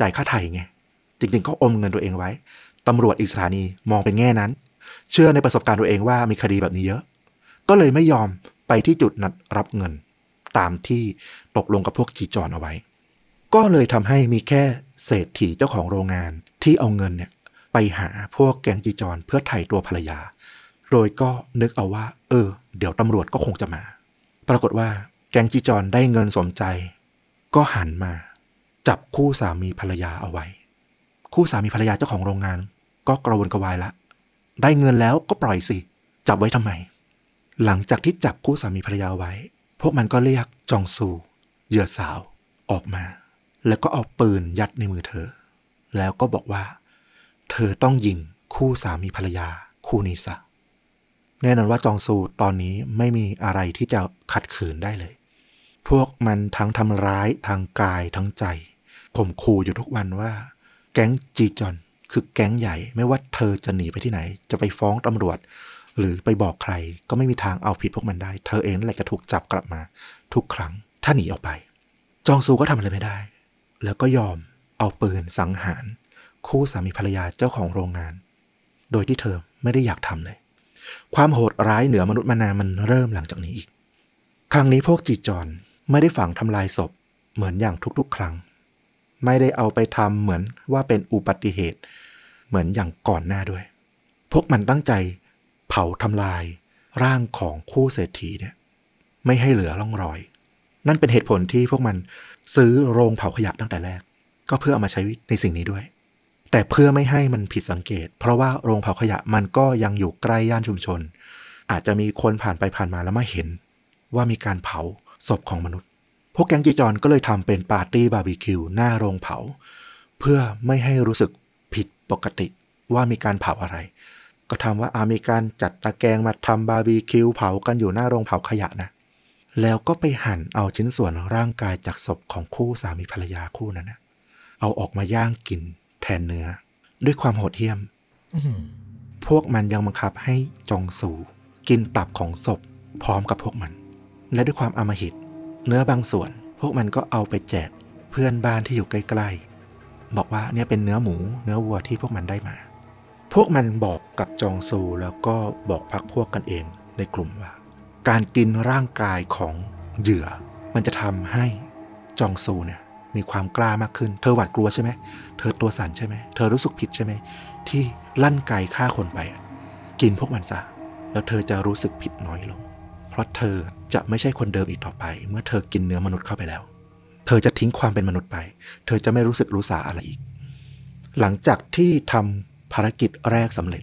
จ่ายค่าไถ่ไง จริงๆก็อมเงินตัวเองไว้ตำรวจอีกสถานีมองเป็นแง่นั้น เชื่อในประสบการณ์ตัวเองว่ามีคดีแบบนี้เยอะ ก็เลยไม่ยอมไปที่จุดนัดรับเงิน ตามที่ตกลงกับพวกจีจอนเอาไว้ ก็เลยทำให้มีแค่เศรษฐีเจ้าของโรงงานที่เอาเงินเนี่ยไปหาพวกแก๊งจีจอนเพื่อไถ่ตัวภรรยา โดยก็นึกเอาว่า เออ เดี๋ยวตำรวจก็คงจะมา ปรากฏว่าแก๊งจีจอนได้เงินสมใจ ก็หันมา จับคู่สามีภรรยาเอาไว้ คู่สามีภรรยาเจ้าของโรงงาน ก็กระวนกระวายละ ได้เงินแล้วก็ปล่อยสิ จับไว้ทำไม หลังจากที่จับคู่สามีภรรยาไว้ พวกมันก็เรียกจองซูเหยื่อสาวออกมา แล้วก็เอาปืนยัดในมือเธอ แล้วก็บอกว่า เธอต้องยิงคู่สามีภรรยาคู่นี้ซะแน่นอนว่าจองซูตอนนี้ไม่มีอะไรที่จะขัดขืนได้เลย พวกมันทั้งทำร้ายทางกายทั้งใจข่มขู่อยู่ทุกวันว่า ก๊งจีจอนคือแก๊งใหญ่ ไม่ว่าเธอจะหนีไปที่ไหน จะไปฟ้องตำรวจ หรือไปบอกใคร ก็ไม่มีทางเอาผิดพวกมันได้ เธอเองนั่นแหละจะถูกจับกลับมาทุกครั้ง ถ้าหนีออกไป จองซูก็ทำอะไรไม่ได้ แล้วก็ยอมเอาปืนสังหาร คู่สามีภรรยาเจ้าของโรงงาน โดยที่เธอไม่ได้อยากทำเลย ความโหดร้ายเหนือมนุษย์มานามันเริ่มหลังจากนี้อีก ครั้งนี้พวกจีจอนไม่ได้ฝังทำลายศพ เหมือนอย่างทุกๆ ครั้ง ไม่ได้เอาไปทำเหมือนว่าเป็นอุบัติเหตุ เหมือนอย่างก่อนหน้าด้วย พวกมันตั้งใจเผาทำลายร่างของคู่เศรษฐีเนี่ยไม่ให้เหลือร่องรอย นั่นเป็นเหตุผลที่พวกมันซื้อโรงเผาขยะตั้งแต่แรก ก็เพื่อเอามาใช้ในสิ่งนี้ด้วย แต่เพื่อไม่ให้มันผิดสังเกต เพราะว่าโรงเผาขยะมันก็ยังอยู่ใกล้ย่านชุมชน อาจจะมีคนผ่านไปผ่านมาแล้วมาเห็น ว่ามีการเผาศพของมนุษย์ พวกแก๊งจีจอนก็เลยทำเป็นปาร์ตี้บาร์บีคิวหน้าโรงเผา เพื่อไม่ให้รู้สึกผิดปกติว่ามีการเผาอะไร ก็ทำว่าอามีการจัดตะแกรงมาทำบาร์บีคิวเผากันอยู่หน้าโรงเผาขยะนะ แล้วก็ไปหั่นเอาชิ้นส่วนร่างกายจากศพของคู่สามีภรรยาคู่นั้นนะเอาออกมาย่างกินแทนเนื้อ ด้วยความโหดเหี้ยมอื้อหือพวกมันยังบังคับให้จองสูกินตับของศพพร้อมกับพวกมัน และด้วยความอำมหิต เนื้อบางส่วน พวกมันก็เอาไปแจกเพื่อนบ้านที่อยู่ใกล้ๆ บอกว่าเนี่ยเป็นเนื้อหมู เนื้อวัวที่พวกมันได้มา พวกมันบอกกับจองซูแล้วก็บอกพักพวกกันเองในกลุ่มว่า การกินร่างกายของเหยื่อ มันจะทำให้จองซูเนี่ยมีความกล้ามากขึ้น เธอหวาดกลัวใช่ไหม เธอตัวสั่นใช่ไหม เธอรู้สึกผิดใช่ไหม ที่ลั่นไกฆ่าคนไป กินพวกมันซะ แล้วเธอจะรู้สึกผิดน้อยลง ราะเธอจะไม่ใช่คนเดิมอีกต่อไป เมื่อเธอกินเนื้อมนุษย์เข้าไปแล้ว เธอจะทิ้งความเป็นมนุษย์ไป เธอจะไม่รู้สึกรู้สาอะไรอีก หลังจากที่ทำภารกิจแรกสำเร็จ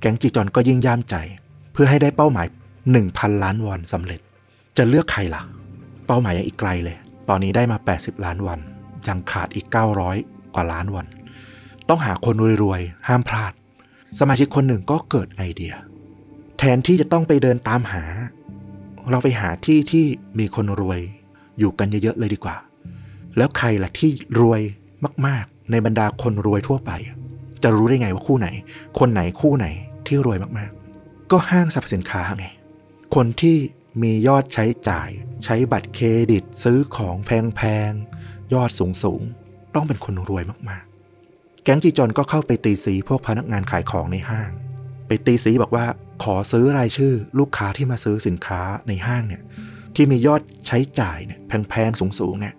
แก๊งจีจอนก็ยิ่งย่ามใจ เพื่อให้ได้เป้าหมาย 1,000 ล้านวอนสำเร็จ จะเลือกใครล่ะ เป้าหมายยังอีกไกลเลย ตอนนี้ได้มา 80 ล้านวอนยังขาดอีก 900 กว่าล้านวอนต้องหาคนรวยๆห้ามพลาด สมาชิกคนหนึ่งก็เกิดไอเดีย แทนที่จะต้องไปเดินตามหา เราไปหาที่ที่มีคนรวยอยู่กันเยอะๆเลยดีกว่า แล้วใครล่ะที่รวยมากๆ ในบรรดาคนรวยทั่วไป จะรู้ได้ไงว่าคู่ไหน คนไหนคู่ไหนที่รวยมากๆ ก็ห้างสรรพสินค้าไง คนที่มียอดใช้จ่าย ใช้บัตรเครดิตซื้อของแพงๆ ยอดสูงๆ ต้องเป็นคนรวยมากๆ แก๊งจีจอนก็เข้าไปตีสีพวกพนักงานขายของในห้าง ไปตีสีบอกว่าขอซื้อรายชื่อลูกค้าที่มาซื้อสินค้าในห้างเนี่ยที่มียอดใช้จ่ายเนี่ยแพงๆสูงๆเนี่ย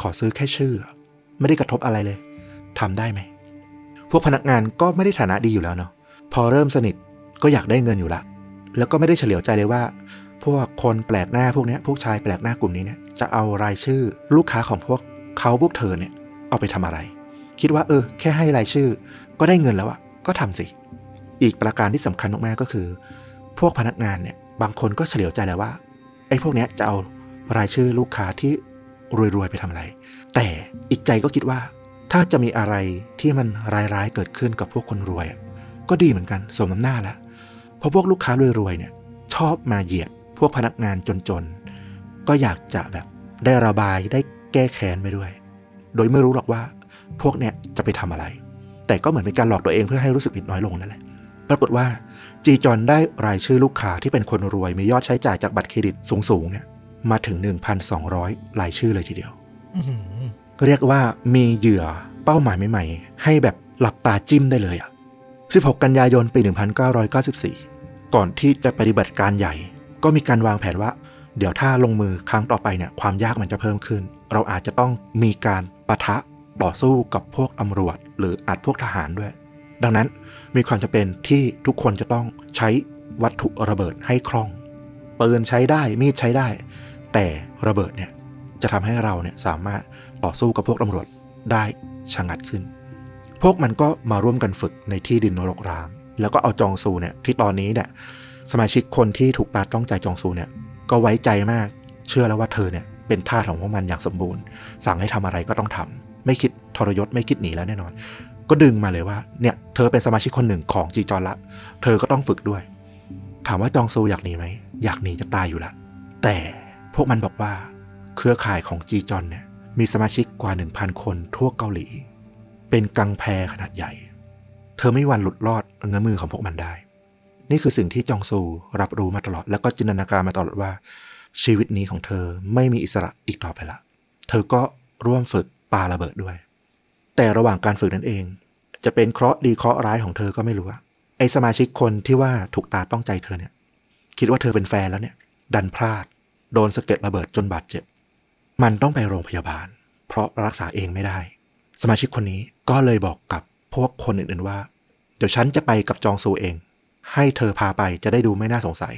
ขอซื้อแค่ชื่อ ไม่ได้กระทบอะไรเลยทำได้ไหม พวกพนักงานก็ไม่ได้ฐานะดีอยู่แล้วเนาะพอเริ่มสนิทก็อยากได้เงินอยู่ละ แล้วก็ไม่ได้เฉลียวใจเลยว่า พวกคนแปลกหน้าพวกนี้พวกชายแปลกหน้ากลุ่มนี้เนี่ยจะเอารายชื่อลูกค้าของพวกเขาพวกเธอเนี่ยเอาไปทำอะไร คิดว่าเออ แค่ให้รายชื่อ ก็ได้เงินแล้วอะก็ทำสิ อีกประการที่สำคัญมากๆก็คือ พวกพนักงานเนี่ยบางคนก็เฉลียวใจแล้วว่าไอ้พวกเนี้ยจะเอารายชื่อลูกค้าที่รวยๆไปทำอะไร แต่อีกใจก็คิดว่า ถ้าจะมีอะไรที่มันร้ายๆเกิดขึ้นกับพวกคนรวย ก็ดีเหมือนกันสมน้ำหน้าแล้วเพราะพวกลูกค้ารวยๆเนี่ยชอบมาเหยียดพวกพนักงานจนๆ ก็อยากจะแบบได้ระบายได้แก้แค้นไปด้วย โดยไม่รู้หรอกว่าพวกเนี่ยจะไปทำอะไร แต่ก็เหมือนเป็นการหลอกตัวเองเพื่อให้รู้สึกผิดน้อยลงนั่นแหละ ปรากฏว่าจีจอนได้รายชื่อลูกค้าที่เป็นคนรวยมียอดใช้จ่ายจากบัตรเครดิตสูงๆเนี่ยมาถึง 1,200รายชื่อเลยทีเดียวเรียกว่ามีเหยื่อเป้าหมายใหม่ๆ ให้แบบหลับตาจิ้มได้เลยอะ16 กันยายนปี 1994 ก่อนที่จะปฏิบัติการใหญ่ ก็มีการวางแผนว่า เดี๋ยวถ้าลงมือครั้งต่อไปเนี่ยความยากมันจะเพิ่มขึ้น เราอาจจะต้องมีการปะทะต่อสู้กับพวกตำรวจ หรืออาจพวกทหารด้วย ดังนั้น มีความจำเป็นที่ทุกคนจะต้องใช้วัตถุระเบิดให้คล่องปืนใช้ได้มีดใช้ได้ แต่ระเบิดเนี่ยจะทำให้เราเนี่ยสามารถต่อสู้กับพวกตำรวจได้ชะงัดขึ้น พวกมันก็มาร่วมกันฝึกในที่ดินนรกร้าง แล้วก็เอาจองซูเนี่ยที่ตอนนี้เนี่ยสมาชิกคนที่ถูกตาต้องใจจองซูเนี่ยก็ไว้ใจมากเชื่อแล้วว่าเธอเนี่ยเป็นท่าของพวกมันอย่างสมบูรณ์ สั่งให้ทำอะไรก็ต้องทำไม่คิดทรยศไม่คิดหนีแล้วแน่นอน ก็ดึงมาเลยว่าเนี่ยเธอเป็นสมาชิกคนหนึ่งของจีจอนละ เธอก็ต้องฝึกด้วย ถามว่าจองซูอยากหนีไหม อยากหนีจะตายอยู่ละแต่พวกมันบอกว่า เครือข่ายของจีจอนเนี่ยมีสมาชิกกว่า 1,000 คนทั่วเกาหลี เป็นกังแพขนาดใหญ่ เธอไม่วันหลุดรอดเงื้อมือของพวกมันได้ นี่คือสิ่งที่จองซูรับรู้มาตลอด แล้วก็จินตนาการมาตลอดว่า ชีวิตนี้ของเธอไม่มีอิสระอีกต่อไปละ เธอก็ร่วมฝึกปาระเบิดด้วย แต่ระหว่างการฝึกนั่นเอง จะเป็นเคราะห์ดีเคราะห์ร้ายของเธอก็ไม่รู้อะไอสมาชิกคนที่ว่าถูกตาต้องใจเธอเนี่ย คิดว่าเธอเป็นแฟนแล้วเนี่ย ดันพลาด โดนสะเก็ดระเบิดจนบาดเจ็บ มันต้องไปโรงพยาบาล เพราะรักษาเองไม่ได้ สมาชิกคนนี้ก็เลยบอกกับพวกคนอื่นๆว่า เดี๋ยวฉันจะไปกับจองซูเอง ให้เธอพาไปจะได้ดูไม่น่าสงสัย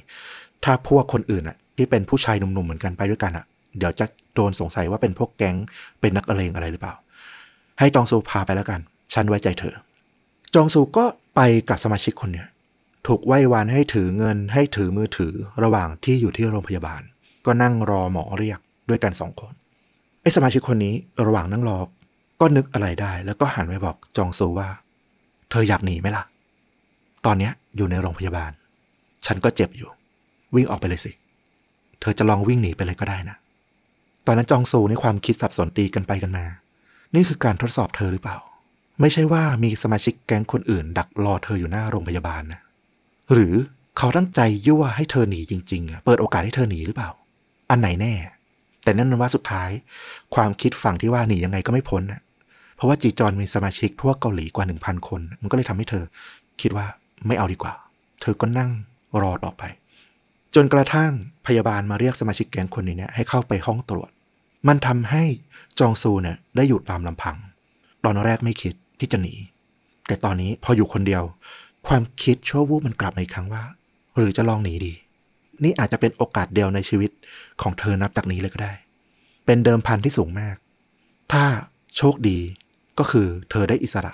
ถ้าพวกคนอื่นอะที่เป็นผู้ชายหนุ่มๆเหมือนกันไปด้วยกันอะเดี๋ยวจะโดนสงสัยว่าเป็นพวกแก๊งเป็นนักเลงอะไรหรือเปล่า ให้จองซูพาไปแล้วกัน ฉันไว้ใจเธอ จองซูก็ไปกับสมาชิกคนเนี้ยถูกไหว้วานให้ถือเงินให้ถือมือถือระหว่างที่อยู่ที่โรงพยาบาล ก็นั่งรอหมอเรียกด้วยกันสองคนไอ้สมาชิกคนนี้ระหว่างนั่งรอก็นึกอะไรได้ แล้วก็หันไปบอกจองซูว่า เธออยากหนีไหมล่ะ ตอนเนี้ยอยู่ในโรงพยาบาล ฉันก็เจ็บอยู่ วิ่งออกไปเลยสิ เธอจะลองวิ่งหนีไปเลยก็ได้นะ ตอนนั้นจองซูในความคิดสับสนตีกันไปกันมา นี่คือการทดสอบเธอหรือเปล่า ไม่ใช่ว่ามีสมาชิกแก๊งคนอื่น ดักรอเธออยู่หน้าโรงพยาบาลนะ หรือเขาตั้งใจยั่วให้เธอหนีจริง ๆ เปิดโอกาสให้เธอหนีหรือเปล่า อันไหนแน่ แต่นั่นนว่าสุดท้าย ความคิดฝั่งที่ว่าหนียังไงก็ไม่พ้นนะเพราะว่าจีจอนมีสมาชิกทั่วเกาหลีกว่าหนึ่งพันคน มันก็เลยทำให้เธอ คิดว่าไม่เอาดีกว่า เธอก็นั่งรอต่อไป จนกระทั่งพยาบาลมาเรียกสมาชิกแก๊งคนนี้เนี่ยให้เข้าไปห้องตรวจ มันทำให้จองซูเนี่ยได้อยู่ตามลำพัง ตอนแรกไม่คิดที่จะหนี แต่ตอนนี้พออยู่คนเดียว ความคิดชั่ววูบมันกลับมาอีกครั้งว่า หรือจะลองหนีดี นี่อาจจะเป็นโอกาสเดียวในชีวิตของเธอนับจากนี้เลยก็ได้ เป็นเดิมพันที่สูงมาก ถ้าโชคดีก็คือเธอได้อิสระ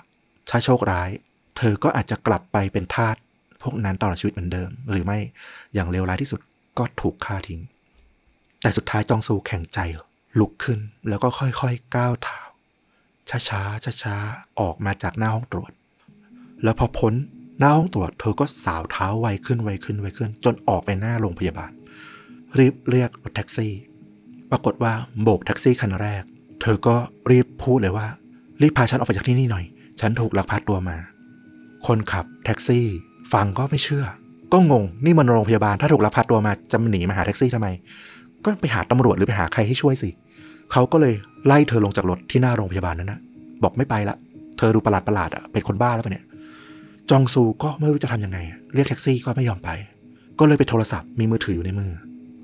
ถ้าโชคร้าย เธอก็อาจจะกลับไปเป็นทาสพวกนั้นตลอดชีวิตเหมือนเดิม หรือไม่อย่างเลวร้ายที่สุดก็ถูกฆ่าทิ้ง แต่สุดท้ายจองซูแข็งใจ ลุกขึ้นแล้วก็ค่อยๆก้าวเท้าช้าๆช้าๆออกมาจากหน้าห้องตรวจ แล้วพอพ้นหน้าห้องตรวจ เธอก็สาวเท้าไวขึ้นไวขึ้นไวขึ้น จนออกไปหน้าโรงพยาบาล รีบเรียกรถแท็กซี่ ปรากฏว่าโบกแท็กซี่คันแรก เธอก็รีบพูดเลยว่า รีบพาฉันออกไปจากที่นี่หน่อย ฉันถูกลักพาตัวมา คนขับแท็กซี่ฟังก็ไม่เชื่อ ก็งงนี่มันโรงพยาบาลถ้าถูกลักพาตัวมาจะหนีมาหาแท็กซี่ทำไม ก็ไปหาตำรวจหรือไปหาใครให้ช่วยสิเขาก็เลยไล่เธอลงจากรถที่หน้าโรงพยาบาลนั้นนะบอกไม่ไปละ เธอดูประหลาดประหลาดอะเป็นคนบ้าแล้วปะเนี่ย จองซูก็ไม่รู้จะทำยังไง เรียกแท็กซี่ก็ไม่ยอมไป ก็เลยไปโทรศัพท์มีมือถืออยู่ในมือ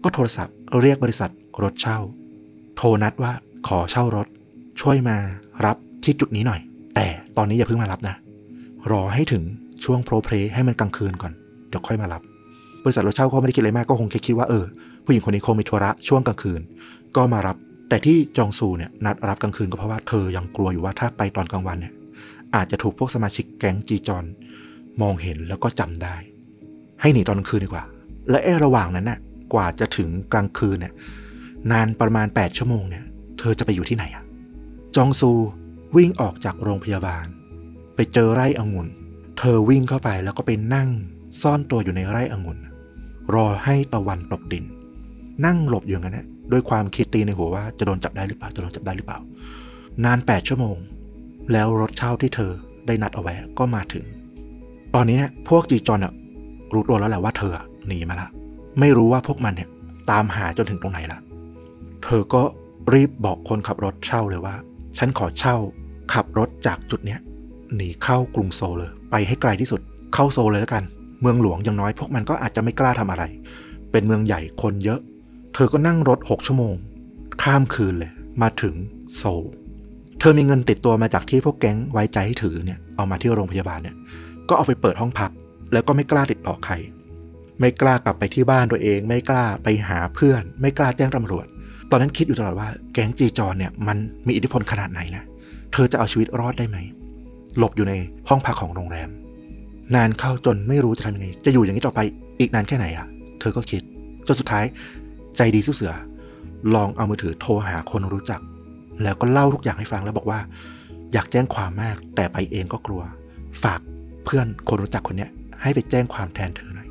ก็โทรศัพท์เรียกบริษัทรถเช่า โทรนัดว่าขอเช่ารถ ช่วยมารับที่จุดนี้หน่อย แต่ตอนนี้อย่าเพิ่งมารับนะ รอให้ถึงช่วงโปรเพลย์ให้มันกลางคืนก่อน เดี๋ยวค่อยมารับ บริษัทรถเช่าก็ไม่ได้คิดอะไรมากก็คงแค่คิดว่าเออ ผู้หญิงคนนี้คงมีธุระช่วงกลางคืน ก็มารับ แต่ที่จองซูเนี่ยนัดรับกลางคืนก็เพราะว่าเธอยังกลัวอยู่ว่าถ้าไปตอนกลางวันเนี่ยอาจจะถูกพวกสมาชิกแก๊งจีจอนมองเห็นแล้วก็จำได้ ให้หนีตอนกลางคืนดีกว่า และเอระหว่างนั้นน่ะกว่าจะถึงกลางคืนเนี่ยนานประมาณ 8 ชั่วโมงเนี่ยเธอจะไปอยู่ที่ไหนอะจองซูวิ่งออกจากโรงพยาบาล ไปเจอไร่องุ่น เธอวิ่งเข้าไปแล้วก็ไปนั่ง ซ่อนตัวอยู่ในไร่องุ่น รอให้ตะวันตกดิน นั่งหลบอยู่งนั้นนะด้วยความคิดตีในหัวว่าจะโดนจับได้หรือเปล่าจะโดนจับได้หรือเปล่า นาน 8 ชั่วโมง แล้วรถเช่าที่เธอได้นัดเอาไว้ก็มาถึง ตอนนี้เนี่ยพวกจีจอนอะรู้ตัวแล้วแหละว่าเธอหนีมาละ ไม่รู้ว่าพวกมันเนี่ยตามหาจนถึงตรงไหนละเธอก็รีบบอกคนขับรถเช่าเลยว่า ฉันขอเช่าขับรถจากจุดเนี้ยหนีเข้ากรุงโซลเลย ไปให้ไกลที่สุด เข้าโซลเลยแล้วกัน เมืองหลวงอย่างน้อยพวกมันก็อาจจะไม่กล้าทำอะไร เป็นเมืองใหญ่คนเยอะ เธอก็นั่งรถ6ชั่วโมง ข้ามคืนเลย มาถึงโซลเธอมีเงินติดตัวมาจากที่พวกแก๊งไว้ใจให้ถือเนี่ยเอามาที่โรงพยาบาลเนี่ยก็เอาไปเปิดห้องพัก แล้วก็ไม่กล้าติดต่อใคร ไม่กล้ากลับไปที่บ้านตัวเอง ไม่กล้าไปหาเพื่อน ไม่กล้าแจ้งตำรวจ ตอนนั้นคิดอยู่ตลอดว่าแก๊งจีจอนเนี่ยมันมีอิทธิพลขนาดไหนนะเธอจะเอาชีวิตรอดได้ไหมหลบอยู่ในห้องพักของโรงแรม นานเข้าจนไม่รู้จะทำยังไง จะอยู่อย่างนี้ต่อไปอีกนานแค่ไหนอะ เธอก็คิดจนสุดท้าย ใจดีสู้เสือ ลองเอามือถือโทรหาคนรู้จัก แล้วก็เล่าทุกอย่างให้ฟังแล้วบอกว่า อยากแจ้งความมาก แต่ไปเองก็กลัว ฝากเพื่อนคนรู้จักคนเนี้ยให้ไปแจ้งความแทนเธอหน่อย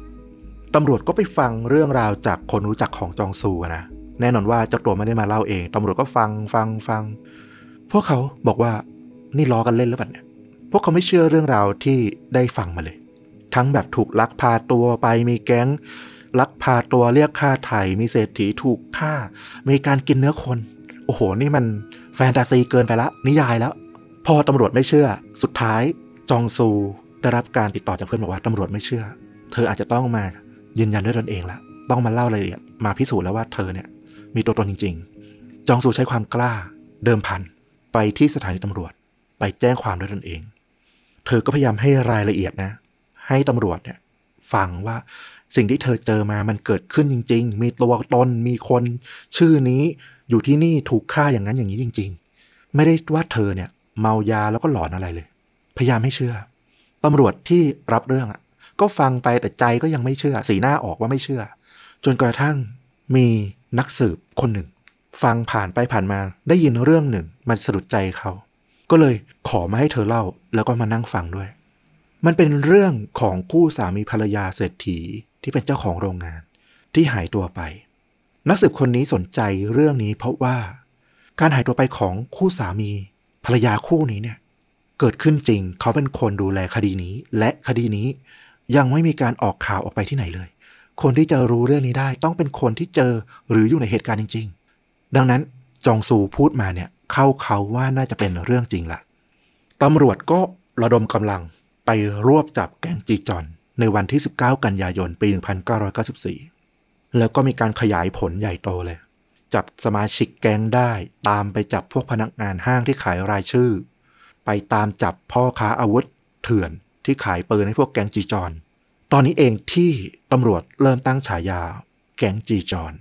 ตำรวจก็ไปฟังเรื่องราวจากคนรู้จักของจองซูนะแน่นอนว่าเจ้าตัวไม่ได้มาเล่าเองตำรวจก็ฟังฟังฟัง พวกเขาบอกว่านี่ล้อกันเล่นหรือเปล่าเนี่ยพวกเขาไม่เชื่อเรื่องราวที่ได้ฟังมาเลย ทั้งแบบถูกลักพาตัวไปมีแก๊ง ลักพาตัวเรียกค่าไถ่มีเศรษฐีถูกฆ่า มีการกินเนื้อคน โอ้โห นี่มันแฟนตาซีเกินไปละ นิยายแล้ว พอตำรวจไม่เชื่อ สุดท้ายจองซูได้รับการติดต่อจากเพื่อนบอกว่าตำรวจไม่เชื่อ เธออาจจะต้องมายืนยันด้วยตนเองละต้องมาเล่ารายละเอียดมาพิสูจน์แล้วว่าเธอเนี่ย มีตัวตนจริง ๆ จองซูใช้ความกล้า เดิมพันไปที่สถานีตำรวจ ไปแจ้งความด้วยตนเอง เธอก็พยายามให้รายละเอียดนะ ให้ตำรวจเนี่ย ฟังว่า สิ่งที่เธอเจอมามันเกิดขึ้นจริง ๆ มีตัวตนมีคนชื่อนี้อยู่ที่นี่ถูกฆ่าอย่างนั้นอย่างนี้จริง ๆ ไม่ได้ว่าเธอเนี่ย เมายาแล้วก็หลอนอะไรเลย พยายามให้เชื่อตำรวจที่รับเรื่องอะ ก็ฟังไปแต่ใจก็ยังไม่เชื่อ สีหน้าออกว่าไม่เชื่อ จนกระทั่งมีนักสืบคนหนึ่ง ฟังผ่านไปผ่านมาได้ยินเรื่องหนึ่ง มันสะดุดใจเขา ก็เลยขอมาให้เธอเล่าแล้วก็มานั่งฟังด้วย มันเป็นเรื่องของคู่สามีภรรยาเศรษฐีที่เป็นเจ้าของโรงงานที่หายตัวไป นักสืบคนนี้สนใจเรื่องนี้เพราะว่า การหายตัวไปของคู่สามีภรรยาคู่นี้เนี่ย เกิดขึ้นจริงเขาเป็นคนดูแลคดีนี้ และคดีนี้ยังไม่มีการออกข่าวออกไปที่ไหนเลย คนที่จะรู้เรื่องนี้ได้ต้องเป็นคนที่เจอหรืออยู่ในเหตุการณ์จริง ๆ ดังนั้นจองซูพูดมาเนี่ยเข้าเขาว่าน่าจะเป็นเรื่องจริงละตำรวจก็ระดมกำลัง ไปรวบจับแก๊งจีจอน ในวันที่ 19 กันยายน ปี 1994 แล้วก็มีการขยายผลใหญ่โตเลย จับสมาชิกแก๊งได้ตามไปจับพวกพนักงานห้างที่ขายรายชื่อ ไปตามจับพ่อค้าอาวุธเถื่อนที่ขายปืนให้พวกแก๊งจีจอน ตอนนี้เองที่ตำรวจเริ่มตั้งฉายาแก๊งจีจอน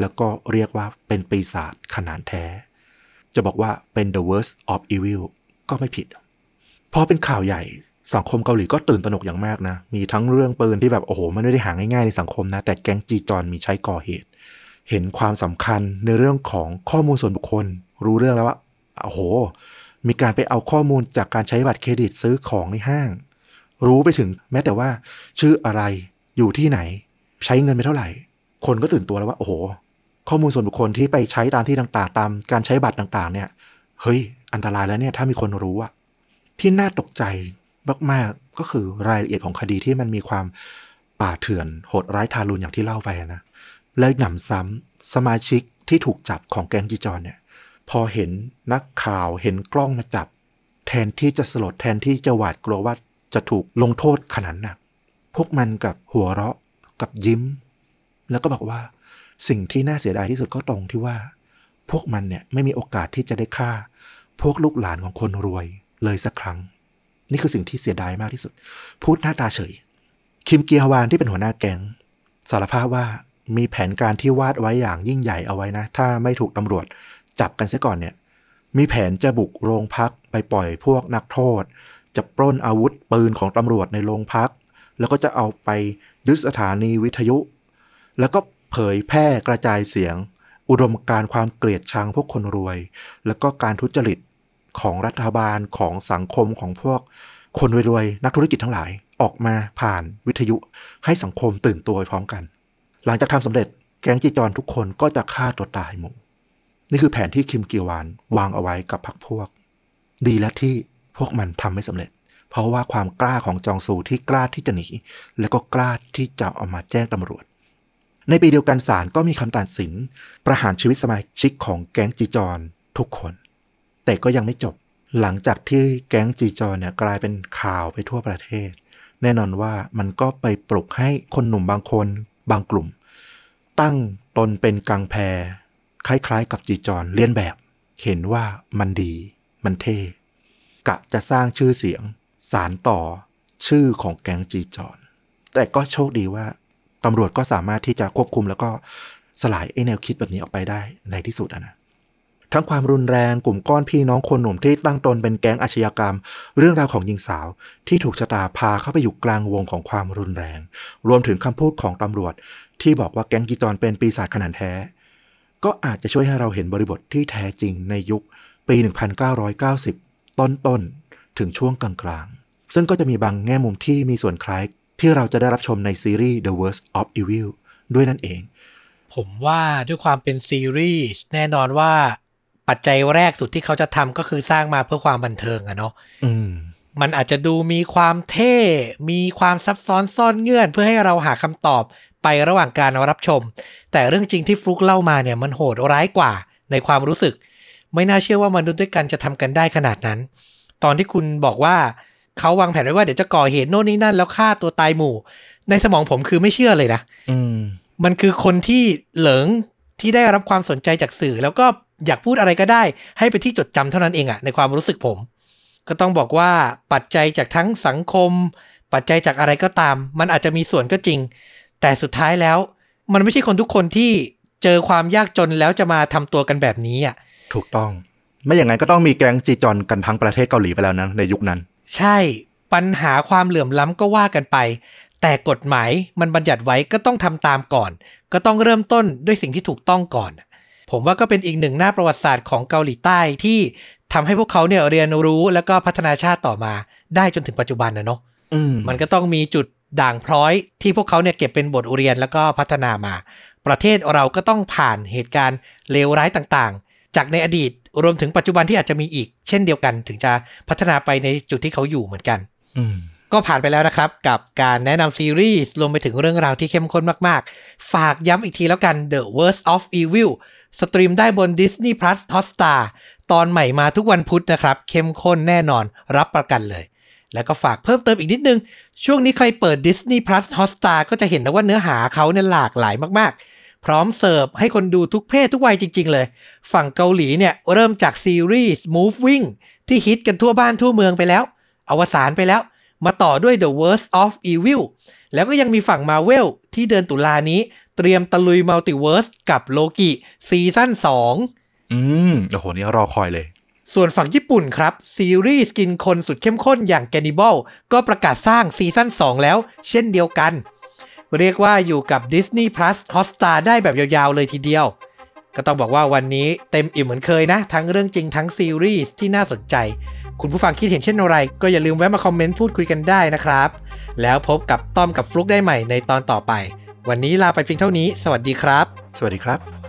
แล้วก็เรียกว่าเป็นปีศาจขนาดแท้ จะบอกว่าเป็น the worst of evil ก็ไม่ผิด พอเป็นข่าวใหญ่ สังคมเกาหลีก็ตื่นตระหนกอย่างมากนะ มีทั้งเรื่องปืนที่แบบโอ้โหมันไม่ได้หาง่ายๆในสังคมนะ แต่แก๊งจีจอนมีใช้ก่อเหตุ เห็นความสำคัญในเรื่องของข้อมูลส่วนบุคคล รู้เรื่องแล้วว่าโอ้โห มีการไปเอาข้อมูลจากการใช้บัตรเครดิตซื้อของในห้าง รู้ไปถึงแม้แต่ว่า ชื่ออะไรอยู่ที่ไหน ใช้เงินไปเท่าไหร่ คนก็ตื่นตัวแล้วว่า โอ้โห ข้อมูลส่วนบุคคลที่ไปใช้ตามที่ต่างๆ ตามการใช้บัตรต่างๆ เนี่ย เฮ้ย อันตรายแล้วเนี่ย ถ้ามีคนรู้อะที่น่าตกใจ มากๆ ก็คือรายละเอียดของคดีที่มันมีความป่าเถื่อนโหดร้ายทารุณอย่างที่เล่าไปนะ แล้วหนำซ้ำสมาชิกที่ถูกจับของแก๊งจีจอนเนี่ย พอเห็นนักข่าวเห็นกล้องมาจับ แทนที่จะสลดแทนที่จะหวาดกลัวว่าจะถูกลงโทษขนาดหนัก พวกมันกับหัวเราะกับยิ้ม แล้วก็บอกว่าสิ่งที่น่าเสียดายที่สุดก็ตรงที่ว่า พวกมันเนี่ยไม่มีโอกาสที่จะได้ฆ่า พวกลูกหลานของคนรวยเลยสักครั้ง นี่คือสิ่งที่เสียดายมากที่สุด พูดหน้าตาเฉย คิมเกียฮวานที่เป็นหัวหน้าแก๊งสารภาพว่ามีแผนการที่วาดไว้อย่างยิ่งใหญ่เอาไว้นะ ถ้าไม่ถูกตำรวจจับกันเสียก่อนเนี่ย มีแผนจะบุกโรงพักไปปล่อยพวกนักโทษ จะปล้นอาวุธปืนของตำรวจในโรงพัก แล้วก็จะเอาไปยึดสถานีวิทยุ แล้วก็เผยแพร่กระจายเสียง อุดมการณ์ความเกลียดชังพวกคนรวย แล้วก็การทุจริต ของรัฐบาลของสังคมของพวกคนรวยๆ นักธุรกิจทั้งหลายออกมาผ่านวิทยุให้สังคมตื่นตัวพร้อมกัน หลังจากทำสำเร็จแก๊งจีจอนทุกคนก็จะฆ่าตัวตายหมู่ นี่คือแผนที่คิมเกียวานวางเอาไว้กับพรรคพวก ดีแล้วที่พวกมันทำไม่สำเร็จ เพราะว่าความกล้าของจองซูที่กล้าที่จะหนี และก็กล้าที่จะเอามาแจ้งตำรวจ ในปีเดียวกันศาลก็มีคำตัดสิน ประหารชีวิตสมาชิกของแก๊งจีจอนทุกคน แต่ก็ยังไม่จบ หลังจากที่แก๊งจีจอนเนี่ยกลายเป็นข่าวไปทั่วประเทศ แน่นอนว่ามันก็ไปปลุกให้คนหนุ่มบางคนบางกลุ่ม ตั้งตนเป็นกังแพร คล้ายๆ กับจีจอนเลียนแบบ เห็นว่ามันดี มันเท่กะจะสร้างชื่อเสียงสารต่อชื่อของแก๊งจีจอน แต่ก็โชคดีว่าตำรวจก็สามารถที่จะควบคุมแล้วก็สลายไอแนวคิดแบบนี้ออกไปได้ในที่สุดนะ ทั้งความรุนแรงกลุ่มก้อนพี่น้องคนหนุ่มที่ตั้งตนเป็นแก๊งอาชญากรรม เรื่องราวของหญิงสาว ที่ถูกชะตาพาเข้าไปอยู่กลางวงของความรุนแรง รวมถึงคำพูดของตำรวจ ที่บอกว่าแก๊งจีจอนเป็นปีศาจขนาดแท้ ก็อาจจะช่วยให้เราเห็นบริบทที่แท้จริงในยุคปี 1990 ต้นๆถึงช่วงกลางๆซึ่งก็จะมีบางแง่มุมที่มีส่วนคล้าย ที่เราจะได้รับชมในซีรีส์ The Worst of Evil ด้วยนั่นเอง ผมว่าด้วยความเป็นซีรีส์แน่นอนว่า ปัจจัยแรกสุดที่เขาจะทำก็คือสร้างมาเพื่อความบันเทิงอะเนาะอืมมันอาจจะดูมีความเท่ มีความซับซ้อนซ่อนเงื่อน เพื่อให้เราหาคำตอบไประหว่างการรับชม แต่เรื่องจริงที่ฟลุกเล่ามาเนี่ยมันโหดร้ายกว่าในความรู้สึก ไม่น่าเชื่อว่ามนุษย์ด้วยกันจะทำกันได้ขนาดนั้น ตอนที่คุณบอกว่าเขาวางแผนไว้ว่าเดี๋ยวจะก่อเหตุโน่นนี่นั่นแล้วฆ่าตัวตายหมู่ ในสมองผมคือไม่เชื่อเลยนะ อืมมันคือคนที่เหลิงที่ได้รับความสนใจจากสื่อแล้วก็ อยากพูดอะไรก็ได้ ให้ไปนที่จดจำเท่านั้นเองอะในความรู้สึกผม ก็ต้องบอกว่าปัจจัยจากทั้งสังคม ปัจจัยจากอะไรก็ตาม มันอาจจะมีส่วนก็จริง แต่สุดท้ายแล้ว มันไม่ใช่คนทุกคนที่เจอความยากจนแล้วจะมาทำตัวกันแบบนี้อะถูกต้อง ไม่อย่างนั้นก็ต้องมีแก๊งจีจอนกันทั้งประเทศเกาหลีไปแล้วนะในยุคนั้น ใช่ปัญหาความเหลื่อมล้ำก็ว่ากันไป แต่กฎหมายมันบัญญัติไว้ก็ต้องทำตามก่อน ก็ต้องเริ่มต้นด้วยสิ่งที่ถูกต้องก่อน ผมว่าก็เป็นอีกหนึ่งหน้าประวัติศาสตร์ของเกาหลีใต้ที่ทำให้พวกเขาเนี่ยเรียนรู้แล้วก็พัฒนาชาติต่อมาได้จนถึงปัจจุบันนะเนาะอืมมันก็ต้องมีจุดด่างพร้อยที่พวกเขาเนี่ยเก็บเป็นบทเรียนแล้วก็พัฒนามา ประเทศเราก็ต้องผ่านเหตุการณ์เลวร้ายต่างๆ จากในอดีตรวมถึงปัจจุบันที่อาจจะมีอีก เช่นเดียวกันถึงจะพัฒนาไปในจุดที่เขาอยู่เหมือนกันอืมก็ผ่านไปแล้วนะครับ กับการแนะนำซีรีส์รวมไปถึงเรื่องราวที่เข้มข้นมาก ๆ ฝากย้ำอีกทีแล้วกัน The Worst of Evil สตรีมได้บน Disney Plus Hotstar ตอนใหม่มาทุกวันพุธนะครับ เข้มข้นแน่นอนรับประกันเลย แล้วก็ฝากเพิ่มเติมอีกนิดนึง ช่วงนี้ใครเปิด Disney Plus Hotstar ก็จะเห็นนะว่าเนื้อหาเขาเนี่ยหลากหลายมากๆ พร้อมเสิร์ฟให้คนดูทุกเพศทุกวัยจริง ๆ เลย ฝั่งเกาหลีเนี่ยเริ่มจากซีรีส์ Moving ที่ฮิตกันทั่วบ้านทั่วเมืองไปแล้ว อวสานไปแล้ว มาต่อด้วย The Worst of Evil แล้วก็ยังมีฝั่ง Marvel ที่เดือนตุลานี้ เตรียมตะลุย multiverse กับโลกิซีซั่น2อืม โอ้โห นี่รอคอยเลย ส่วนฝั่งญี่ปุ่นครับ ซีรีส์กินคนสุดเข้มข้นอย่าง Gannibal ก็ประกาศสร้างซีซั่น2 แล้ว เช่นเดียวกัน เรียกว่าอยู่กับ Disney Plus Hotstar ได้แบบยาวๆเลยทีเดียว ก็ต้องบอกว่าวันนี้เต็มอิ่มเหมือนเคยนะ ทั้งเรื่องจริงทั้งซีรีส์ที่น่าสนใจคุณผู้ฟังคิดเห็นเช่นไร ก็อย่าลืมแวะมาคอมเมนต์พูดคุยกันได้นะครับ แล้วพบกับต้อมกับฟลุกได้ใหม่ในตอนต่อไป วันนี้ลาไปเพียงเท่านี้ สวัสดีครับ สวัสดีครับ